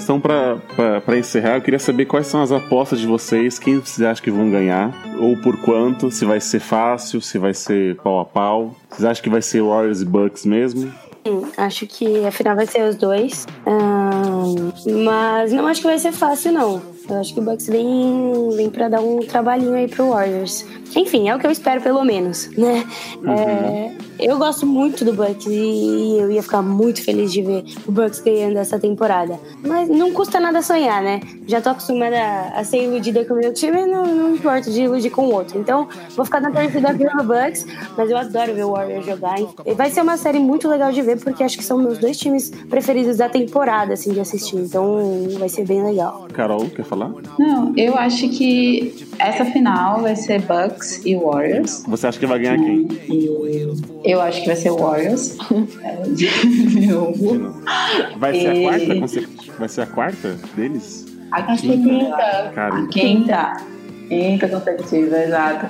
Então pra, pra encerrar, eu queria saber quais são as apostas de vocês, quem vocês acham que vão ganhar, ou por quanto, se vai ser fácil, se vai ser pau a pau. Vocês acham que vai ser Warriors e Bucks mesmo? Sim, acho que a final vai ser os dois. Ahn, mas não acho que vai ser fácil, não. Eu acho que o Bucks vem, vem pra dar um trabalhinho aí pro Warriors. Enfim, é o que eu espero, pelo menos, né? É, eu gosto muito do Bucks e eu ia ficar muito feliz de ver o Bucks ganhando essa temporada. Mas não custa nada sonhar, né? Já tô acostumada a ser iludida com o meu time, não, não importa de iludir com o outro. Então, vou ficar na torcida pelo Bucks, mas eu adoro ver o Warriors jogar. E vai ser uma série muito legal de ver, porque acho que são meus dois times preferidos da temporada, assim, de assistir. Então, vai ser bem legal. Carol, quer falar? Não, eu acho que essa final vai ser Bucks e Warriors. Você acha que vai ganhar quem? Eu acho que vai ser Warriors. De novo. Vai ser a quarta? Vai ser a quarta deles? A quinta. Cara, A quinta. Quinta consecutiva, exato.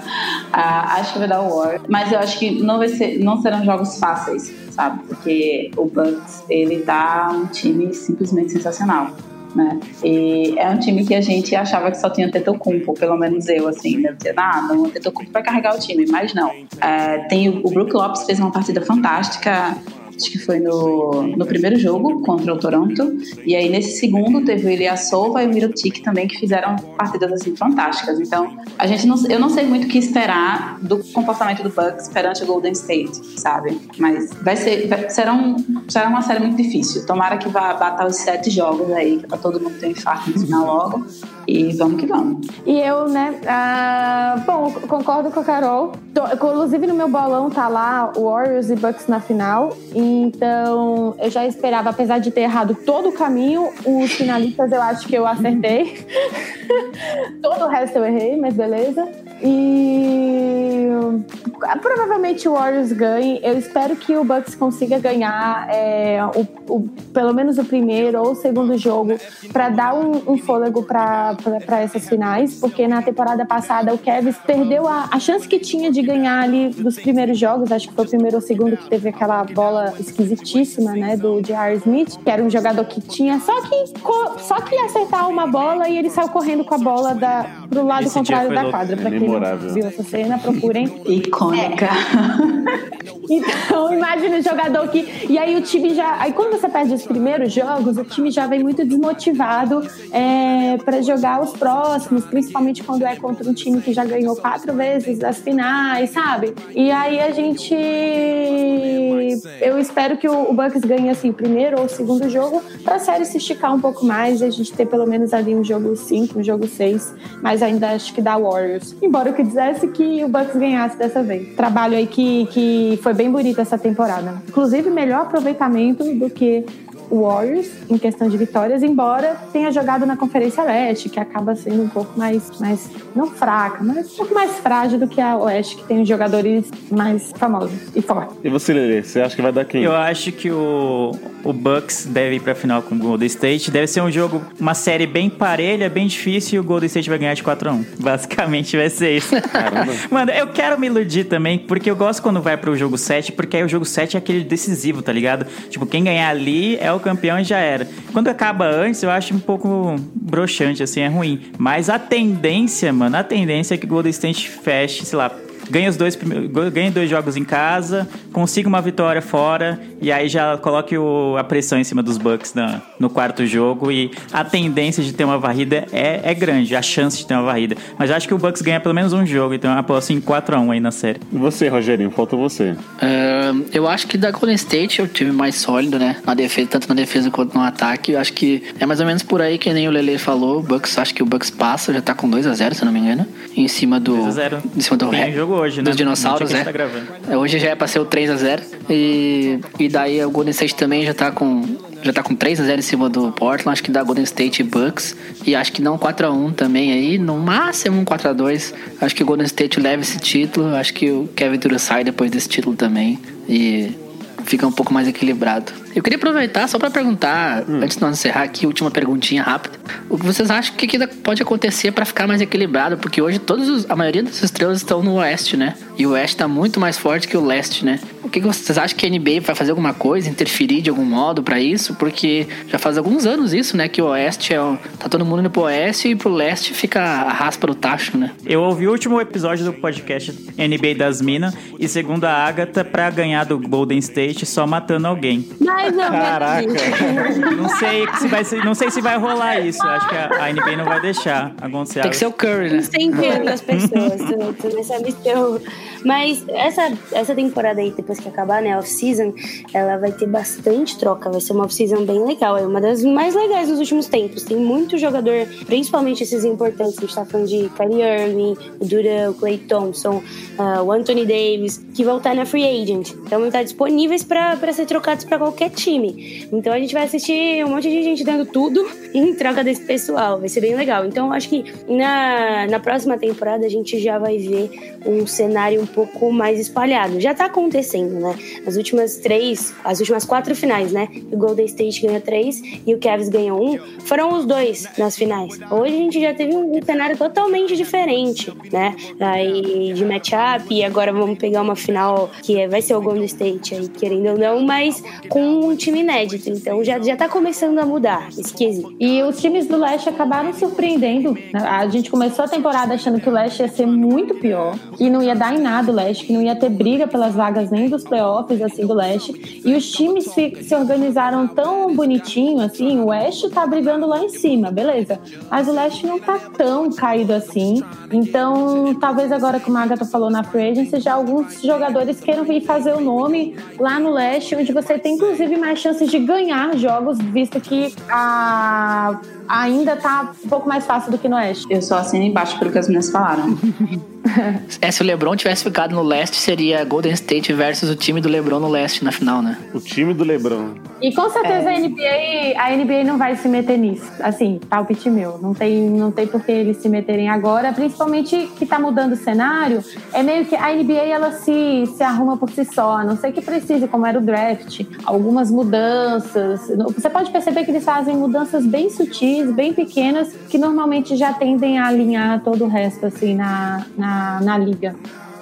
Ah, acho que vai dar o War. Mas eu acho que não, vai ser, não serão jogos fáceis, sabe? Porque o Bucks, ele tá um time simplesmente sensacional. Né? E é um time que a gente achava que só tinha Tetocumpo, pelo menos eu, assim, né? Dizia, ah, não, o Tetocumpo vai carregar o time, mas não. É, tem o, o Brook Lopes fez uma partida fantástica, acho que foi no, no primeiro jogo contra o Toronto. E aí nesse segundo teve o Ilyasova e o Mirotic também que fizeram partidas assim fantásticas. Então, a gente não, eu não sei muito o que esperar do comportamento do Bucks perante o Golden State, sabe? Mas vai ser vai, será, um, será uma série muito difícil. Tomara que vá batar os sete jogos aí, que pra todo mundo ter um infarto no final logo. E vamos que vamos. E eu, né? ah, bom, concordo com a Carol. Tô- inclusive no meu bolão tá lá Warriors e Bucks na final. Então eu já esperava, apesar de ter errado todo o caminho, os finalistas eu acho que eu acertei. todo o resto eu errei, mas beleza. E provavelmente o Warriors ganhe. Eu espero que o Bucks consiga ganhar é, o, o- pelo menos o primeiro ou o segundo jogo para dar um, um fôlego para essas finais, porque na temporada passada o Kevin perdeu a, a chance que tinha de ganhar ali dos primeiros jogos. Acho que foi o primeiro ou segundo que teve aquela bola esquisitíssima, né, do J.R. Smith, que era um jogador que tinha só que só que acertar uma bola e ele saiu correndo com a bola da, pro lado Esse contrário da quadra. Pra quem não viu essa cena, procurem. Icônica. Então, imagina o jogador que. E aí o time já. Aí quando você perde os primeiros jogos, o time já vem muito desmotivado é, para jogar os próximos, principalmente quando é contra um time que já ganhou quatro vezes as finais, sabe? E aí a gente. Eu espero que o Bucks ganhe assim, primeiro ou segundo jogo, pra série se esticar um pouco mais e a gente ter pelo menos ali um jogo 5, um jogo 6, mas ainda acho que dá Warriors. Embora eu quisesse que o Bucks ganhasse dessa vez. Trabalho aí que, que foi bem bonito essa temporada. Inclusive, melhor aproveitamento do que Warriors em questão de vitórias, embora tenha jogado na Conferência Leste, que acaba sendo um pouco mais, mais não fraca, mas um pouco mais frágil do que a Oeste, que tem jogadores mais famosos e fortes. E você, Lelê, você acha que vai dar quem? Eu acho que o, o Bucks deve ir pra final com o Golden State. Deve ser um jogo, uma série bem parelha, bem difícil e o Golden State vai ganhar de 4x1. Basicamente vai ser isso. Mano, eu quero me iludir também, porque eu gosto quando vai pro jogo 7, porque aí o jogo 7 é aquele decisivo, tá ligado? Tipo, quem ganhar ali é o campeão e já era. Quando acaba antes, eu acho um pouco broxante, assim, é ruim. Mas a tendência, mano, a tendência é que o Golden State feche, sei lá, ganha os dois primeiros, ganha dois jogos em casa, consiga uma vitória fora e aí já coloque o- a pressão em cima dos Bucks na- no quarto jogo e a tendência de ter uma varrida é, é grande, a chance de ter uma varrida. Mas acho que o Bucks ganha pelo menos um jogo, então eu aposto em 4x1 aí na série. E você, Rogerinho, falta você. Ahn, eu acho que da Golden State é o time mais sólido, né? Na defesa, tanto na defesa quanto no ataque. Eu acho que é mais ou menos por aí que nem o Lele falou. O Bucks, acho que o Bucks passa, já tá com 2 a 0 se eu não me engano. Em cima do. 2 a 0. Em cima do Tem jogo hoje, né? Dos dinossauros, é. gente tá. É, Hoje já é pra ser o 3 a 0 E, e daí o Golden State também já tá com. Já tá com 3 a 0 em cima do Portland. Acho que dá Golden State e Bucks. E acho que não 4 a 1 também aí. No máximo um 4 a 2 Acho que o Golden State leva esse título. Acho que o Kevin Durant sai depois desse título também. E fica um pouco mais equilibrado. Eu queria aproveitar só pra perguntar, antes de nós encerrar aqui, última perguntinha rápida. O que vocês acham que ainda pode acontecer pra ficar mais equilibrado? Porque hoje todos os- a maioria das estrelas estão no oeste, né? E o oeste tá muito mais forte que o leste, né? O que, que vocês acham que a NBA vai fazer alguma coisa, interferir de algum modo pra isso? Porque já faz alguns anos isso, né? Que o oeste é. Tá todo mundo indo pro oeste e pro leste fica a raspa do tacho, né? Eu ouvi o último episódio do podcast NBA das Minas e segundo a Agatha, pra ganhar do Golden State só matando alguém. Mais ou Caraca. Não sei se vai, não sei se vai rolar isso. Acho que a, a NBA não vai deixar acontecer. Tem que ser o Curry, né? Incendiando as pessoas, tu, tu não sabe se eu... Mas essa, essa temporada aí, depois que acabar, né, off-season, ela vai ter bastante troca. Vai ser uma off-season bem legal. É uma das mais legais dos últimos tempos. Tem muito jogador, principalmente esses importantes. A gente tá falando de Kyrie Irving, o Durant, o Clay Thompson, ah, o Anthony Davis, que vão estar na free agent. Então vão estar disponíveis para ser trocados para qualquer time. Então a gente vai assistir um monte de gente dando tudo em troca desse pessoal. Vai ser bem legal. Então acho que na, na próxima temporada a gente já vai ver um cenário um pouco mais espalhado. Já tá acontecendo, né? As últimas três, as últimas quatro finais, né? O Golden State ganhou três e o Cavs ganhou um. Foram os dois nas finais. Hoje a gente já teve um cenário totalmente diferente, né? Aí de matchup e agora vamos pegar uma final que é- vai ser o Golden State aí, querendo ou não, mas com um time inédito. Então já, já tá começando a mudar esse quesito. E os times do leste acabaram surpreendendo. A gente começou a temporada achando que o leste ia ser muito pior, que não ia dar em nada o leste, que não ia ter briga pelas vagas nem dos playoffs assim do leste. E os times se, se organizaram tão bonitinho assim. O oeste tá brigando lá em cima, beleza. Mas o leste não tá tão caído assim. Então, talvez agora, como a Agatha falou na Free Agency, já alguns jogadores queiram vir fazer o nome lá no leste, onde você tem inclusive mais chances de ganhar jogos, visto que a... ainda tá um pouco mais fácil do que no oeste. Eu só assino embaixo pelo que as meninas falaram. É, se o LeBron tivesse ficado no leste, seria Golden State versus o time do LeBron no leste na final, né? O time do LeBron. E com certeza a NBA, a NBA não vai se meter nisso. Assim, palpite meu. Não tem, não tem por que eles se meterem agora, principalmente que tá mudando o cenário. É meio que a NBA ela se, se arruma por si só, a não sei que precise, como era o draft, algumas mudanças. Você pode perceber que eles fazem mudanças bem sutis, bem pequenas, que normalmente já tendem a alinhar todo o resto, assim, na, na, na liga.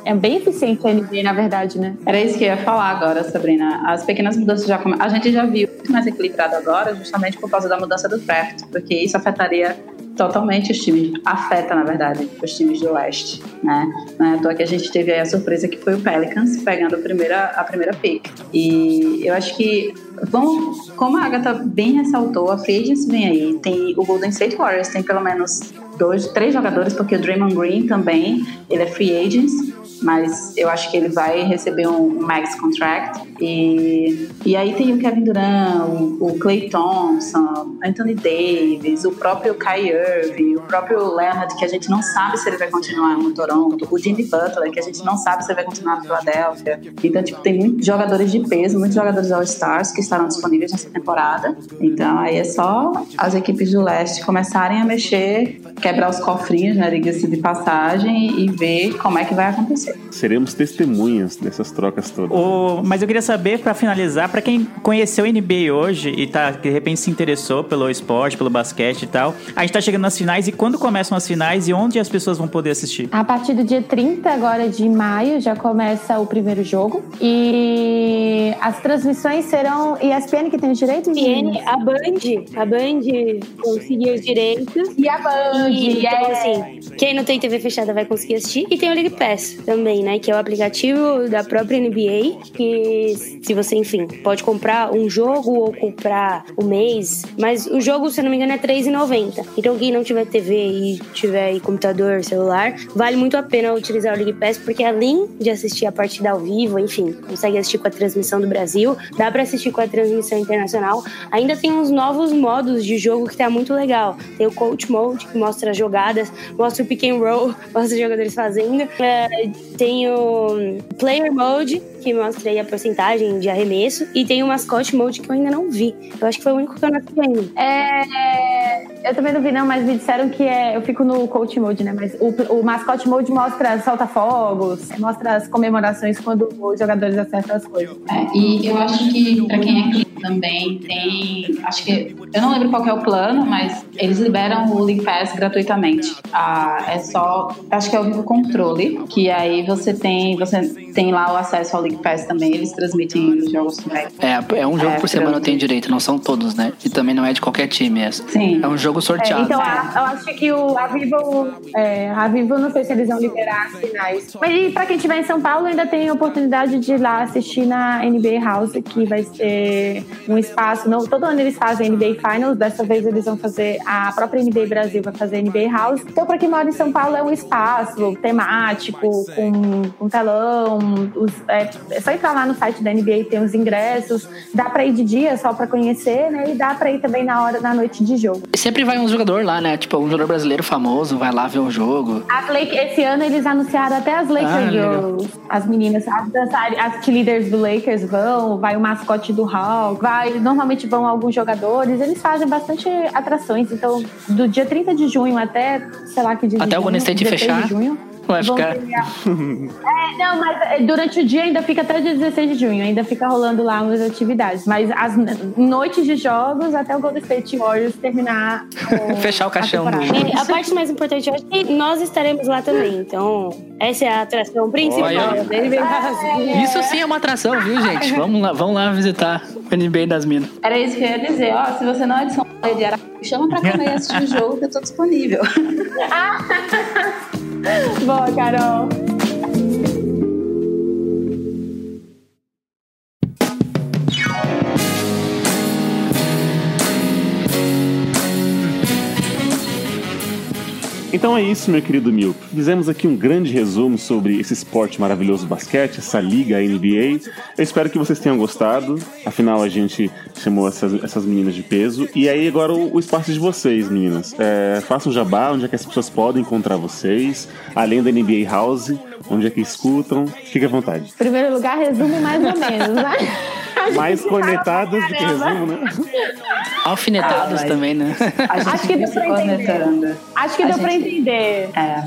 É bem eficiente a NBA, na verdade, né? Era isso que eu ia falar agora, Sabrina. As pequenas mudanças já come... A gente já viu muito mais equilibrado agora, justamente por causa da mudança do draft, porque isso afetaria totalmente os times. Afeta, na verdade, os times do leste, né? Não é à toa que a gente teve aí a surpresa que foi o Pelicans pegando a primeira, a primeira pick. E eu acho que Bom, como a Agatha bem ressaltou, a Free Agency vem aí. Tem o Golden State Warriors, tem pelo menos dois, três jogadores, porque o Draymond Green também, ele é free agent, mas eu acho que ele vai receber um max contract. E, e aí tem o Kevin Durant, o, o Clay Thompson, Anthony Davis, o próprio Kai Irving, o próprio Leonard, que a gente não sabe se ele vai continuar no Toronto, o Jimmy Butler, que a gente não sabe se ele vai continuar no Philadelphia. Então, tipo, tem muitos jogadores de peso, muitos jogadores All-Stars que estarão disponíveis nessa temporada. Então, aí é só as equipes do leste começarem a mexer, quebrar os cofrinhos, né, diga-se de passagem, e ver como é que vai acontecer. Seremos testemunhas dessas trocas todas. O- mas eu queria saber, pra finalizar, pra quem conheceu o NBA hoje e tá, de repente se interessou pelo esporte, pelo basquete e tal, a gente tá chegando nas finais e quando começam as finais e onde as pessoas vão poder assistir? A partir do dia 30 agora de maio já começa o primeiro jogo. E as transmissões serão ESPN que tem os direitos? ESPN, a Band, a Band conseguiu os direitos. E a Band, E, então, é. assim, quem não tem TV fechada vai conseguir assistir. E tem o League Pass também, né? Que é o aplicativo da própria NBA. Que se você, enfim, pode comprar um jogo ou comprar o mês. Mas o jogo, se eu não me engano, é R$3,90. Então quem não tiver TV e tiver computador, celular, vale muito a pena utilizar o League Pass, porque além de assistir a partida ao vivo, enfim, consegue assistir com a transmissão do Brasil, dá pra assistir com a transmissão internacional. Ainda tem uns novos modos de jogo que tá muito legal. Tem o Coach Mode, que mostra as jogadas, mostra o pick and roll, mostra os jogadores fazendo. É, tem o Player Mode, que mostra aí a porcentagem de arremesso. E tem o Mascot Mode, que eu ainda não vi. Eu acho que foi o único que eu não vi. É, eu também não vi, não, mas me disseram que é. Eu fico no coach mode, né? Mas o, o mascote mode mostra solta-fogos, mostra as comemorações quando os jogadores acertam as coisas. É, e eu acho que pra quem é cliente também tem. Acho que. Eu não lembro qual é o plano, mas eles liberam o League Pass gratuitamente. Ah, é só. Acho que é o Vivo Controle, que aí você tem. Você tem lá o acesso ao League Pass também. Eles transmitem os jogos também. É, é um jogo É, por semana eu tenho direito, não são todos, né? E também não é de qualquer time essa. Sim. É um jogo É, sorteado. então, a- eu acho que o, a Vivo. É, a Vivo, não sei se eles vão liberar as finais. Mas e pra quem estiver em São Paulo, ainda tem a oportunidade de ir lá assistir na NBA House, que vai ser um espaço. Não, todo ano eles fazem NBA Finals, dessa vez eles vão fazer. A própria NBA Brasil vai fazer NBA House. Então, pra quem mora em São Paulo, é um espaço temático, com, com telão. Os- é, é só entrar lá no site da NBA e tem os ingressos. Dá pra ir de dia só pra conhecer, né? E dá pra ir também na hora da noite de jogo. E sempre vai um jogador lá, né? Tipo, um jogador brasileiro famoso, vai lá ver o jogo. As Lake, esse ano eles anunciaram até as Lakers Ah. As meninas, as, dançari- as cheerleaders do Lakers vão, vai o mascote do Hawks, vai, normalmente vão alguns jogadores. Eles fazem bastante atrações. Então, do dia 30 de junho até, sei lá que dia de Até o junho, Golden State 16 fechar, de junho. Vai ficar. a- É, não, mas é, durante o dia ainda fica até o dia 16 de junho, ainda fica rolando lá umas atividades. Mas as noites de jogos até o Golden State Warriors terminar. o- Fechar o a caixão do- temporada. É, a parte mais importante, eu acho que nós estaremos lá também. Então, essa é a atração principal Olha. da NBA Brasil. Isso sim é uma atração, viu, gente? Vamos lá, vamos lá visitar o NBA das Minas. Era isso que eu ia dizer. Ó, se você não é de São Paulo de chama pra cá e assistir o jogo que eu tô disponível. Boa, Carol. Então é isso, meu querido Milk. Fizemos aqui um grande resumo sobre esse esporte maravilhoso basquete, essa liga NBA. Eu espero que vocês tenham gostado. Afinal, a gente chamou essas, essas meninas de peso. E aí, agora o, o espaço de vocês, meninas. É, um jabá, onde é que as pessoas podem encontrar vocês, além da NBA House, onde é que escutam. Fique à vontade. Em primeiro lugar, resumo mais ou menos, né? Mais conectadas do que resumo, né? Alfinetados Ah, também, né? Acho que deu pra entender. Acho que A deu pra entender. É.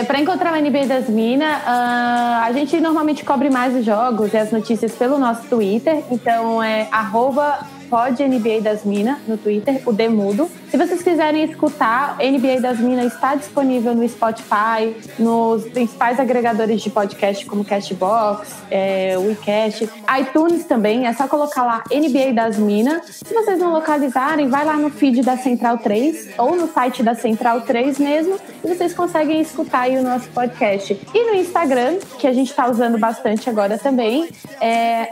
É, para encontrar o NBA das Minas, ah, a gente normalmente cobre mais os jogos e as notícias pelo nosso Twitter. Então é arroba pod NBA das Minas no Twitter, o Demudo. Se vocês quiserem escutar, NBA das Minas está disponível no Spotify, nos principais agregadores de podcast como Cashbox, é, WeCast, iTunes também. É só colocar lá NBA das Minas. Se vocês não localizarem, vai lá no feed da Central 3 ou no site da Central 3 mesmo e vocês conseguem escutar aí o nosso podcast. E no Instagram, que a gente está usando bastante agora também, é,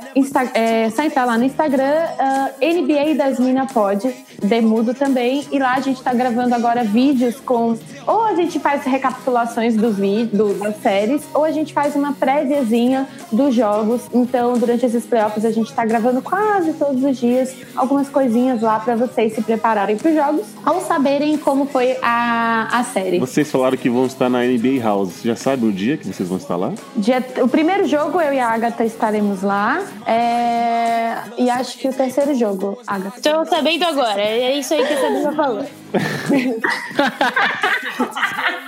é só entrar lá no Instagram, ah, NBA das Mina Pod, Demudo também, e lá a gente está gravando agora vídeos com. Ou a gente faz recapitulações dos vídeos, das séries, ou a gente faz uma préviazinha dos jogos. Então, durante esses playoffs, a gente está gravando quase todos os dias algumas coisinhas lá para vocês se prepararem para os jogos ou saberem como foi a, a série. Vocês falaram que vão estar na NBA House. Você já sabe o dia que vocês vão estar lá? Dia- o primeiro jogo, eu e a Agatha estaremos lá. É, e acho que o terceiro jogo, Agatha. Tô sabendo agora. É isso aí que a Sabrina falou.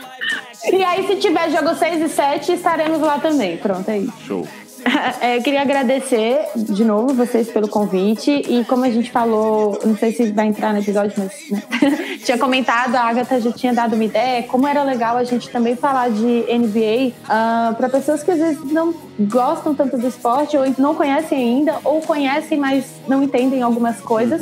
E aí, se tiver jogo 6 e 7, estaremos lá também. Pronto, é isso. Show. É, eu queria agradecer de novo vocês pelo convite e como a gente falou, não sei se vai entrar no episódio, mas né? tinha comentado, a Agatha já tinha dado uma ideia, como era legal a gente também falar de NBA para pessoas que às vezes não gostam tanto do esporte ou não conhecem ainda ou conhecem, mas não entendem algumas coisas.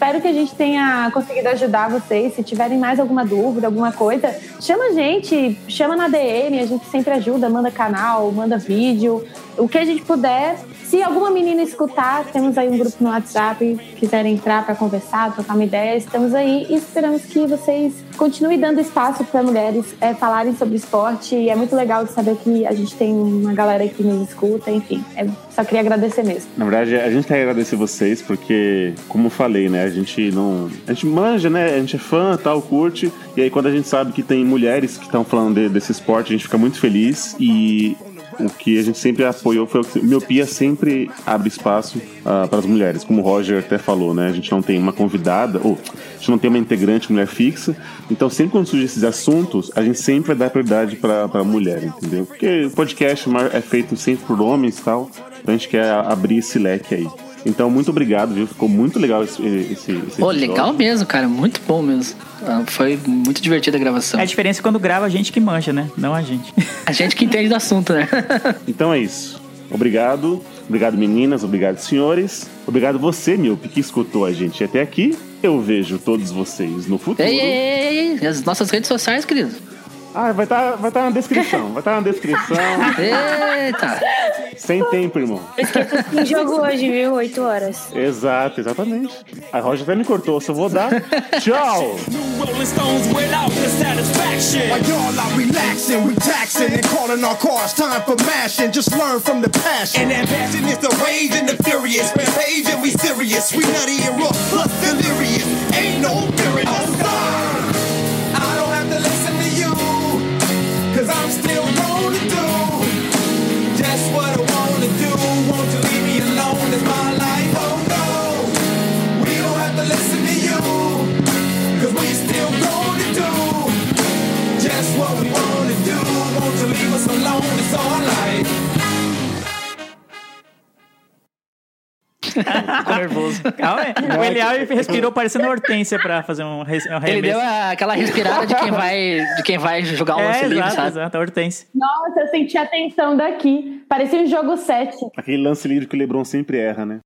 Espero que a gente tenha conseguido ajudar vocês. Se tiverem mais alguma dúvida, alguma coisa, chama a gente, chama na DM, a gente sempre ajuda, manda canal, manda vídeo, o que a gente puder. Se alguma menina escutar, temos aí um grupo no WhatsApp, quiserem entrar para conversar, trocar uma ideia, estamos aí e esperamos que vocês continuem dando espaço para mulheres é, falarem sobre esporte. E é muito legal de saber que a gente tem uma galera que nos escuta, enfim. É, só queria agradecer mesmo. Na verdade, a gente quer agradecer vocês porque, como falei, né, a gente não. A gente manja, né? A gente é fã, tal, curte. E aí, quando a gente sabe que tem mulheres que estão falando de- desse esporte, a gente fica muito feliz. E o que a gente sempre apoiou foi o que Miopia sempre abre espaço para as mulheres, como o Roger até falou, né? A gente não tem uma convidada, ou a gente não tem uma integrante mulher fixa, então sempre quando surgem esses assuntos, a gente sempre vai dar prioridade para a mulher, entendeu? Porque o podcast é feito sempre por homens e tal, então a gente quer abrir esse leque aí. Então, muito obrigado, viu? Ficou muito legal esse, esse, esse Pô, episódio. legal mesmo, cara. Muito bom mesmo. Ah, Foi muito divertida a gravação. A diferença é quando grava a gente que manja, né? Não a gente. A gente que entende do assunto, né? Então é isso. Obrigado. Obrigado, meninas. Obrigado, senhores. Obrigado você, Milp, que escutou a gente até aqui. Eu vejo todos vocês no futuro. ei, ei, ei, ei, ei. As nossas redes sociais, querido. Ah, vai estar vai tá na descrição. Vai estar na descrição. Eita! Sem tempo, irmão. Tem jogo hoje, viu? 8 horas. Exato, exatamente. A Roger até me cortou, só vou dar. Tchau! Rolling Stones Ficou nervoso. Calma aí. O Eliel respirou parecendo hortência pra fazer um, um Ele deu a- aquela respirada de quem vai, de quem vai jogar um lance É, livre, exato, sabe? exato, a hortência. Nossa, eu senti a tensão daqui. Parecia um jogo 7. Aquele lance livre que o Lebron sempre erra, né?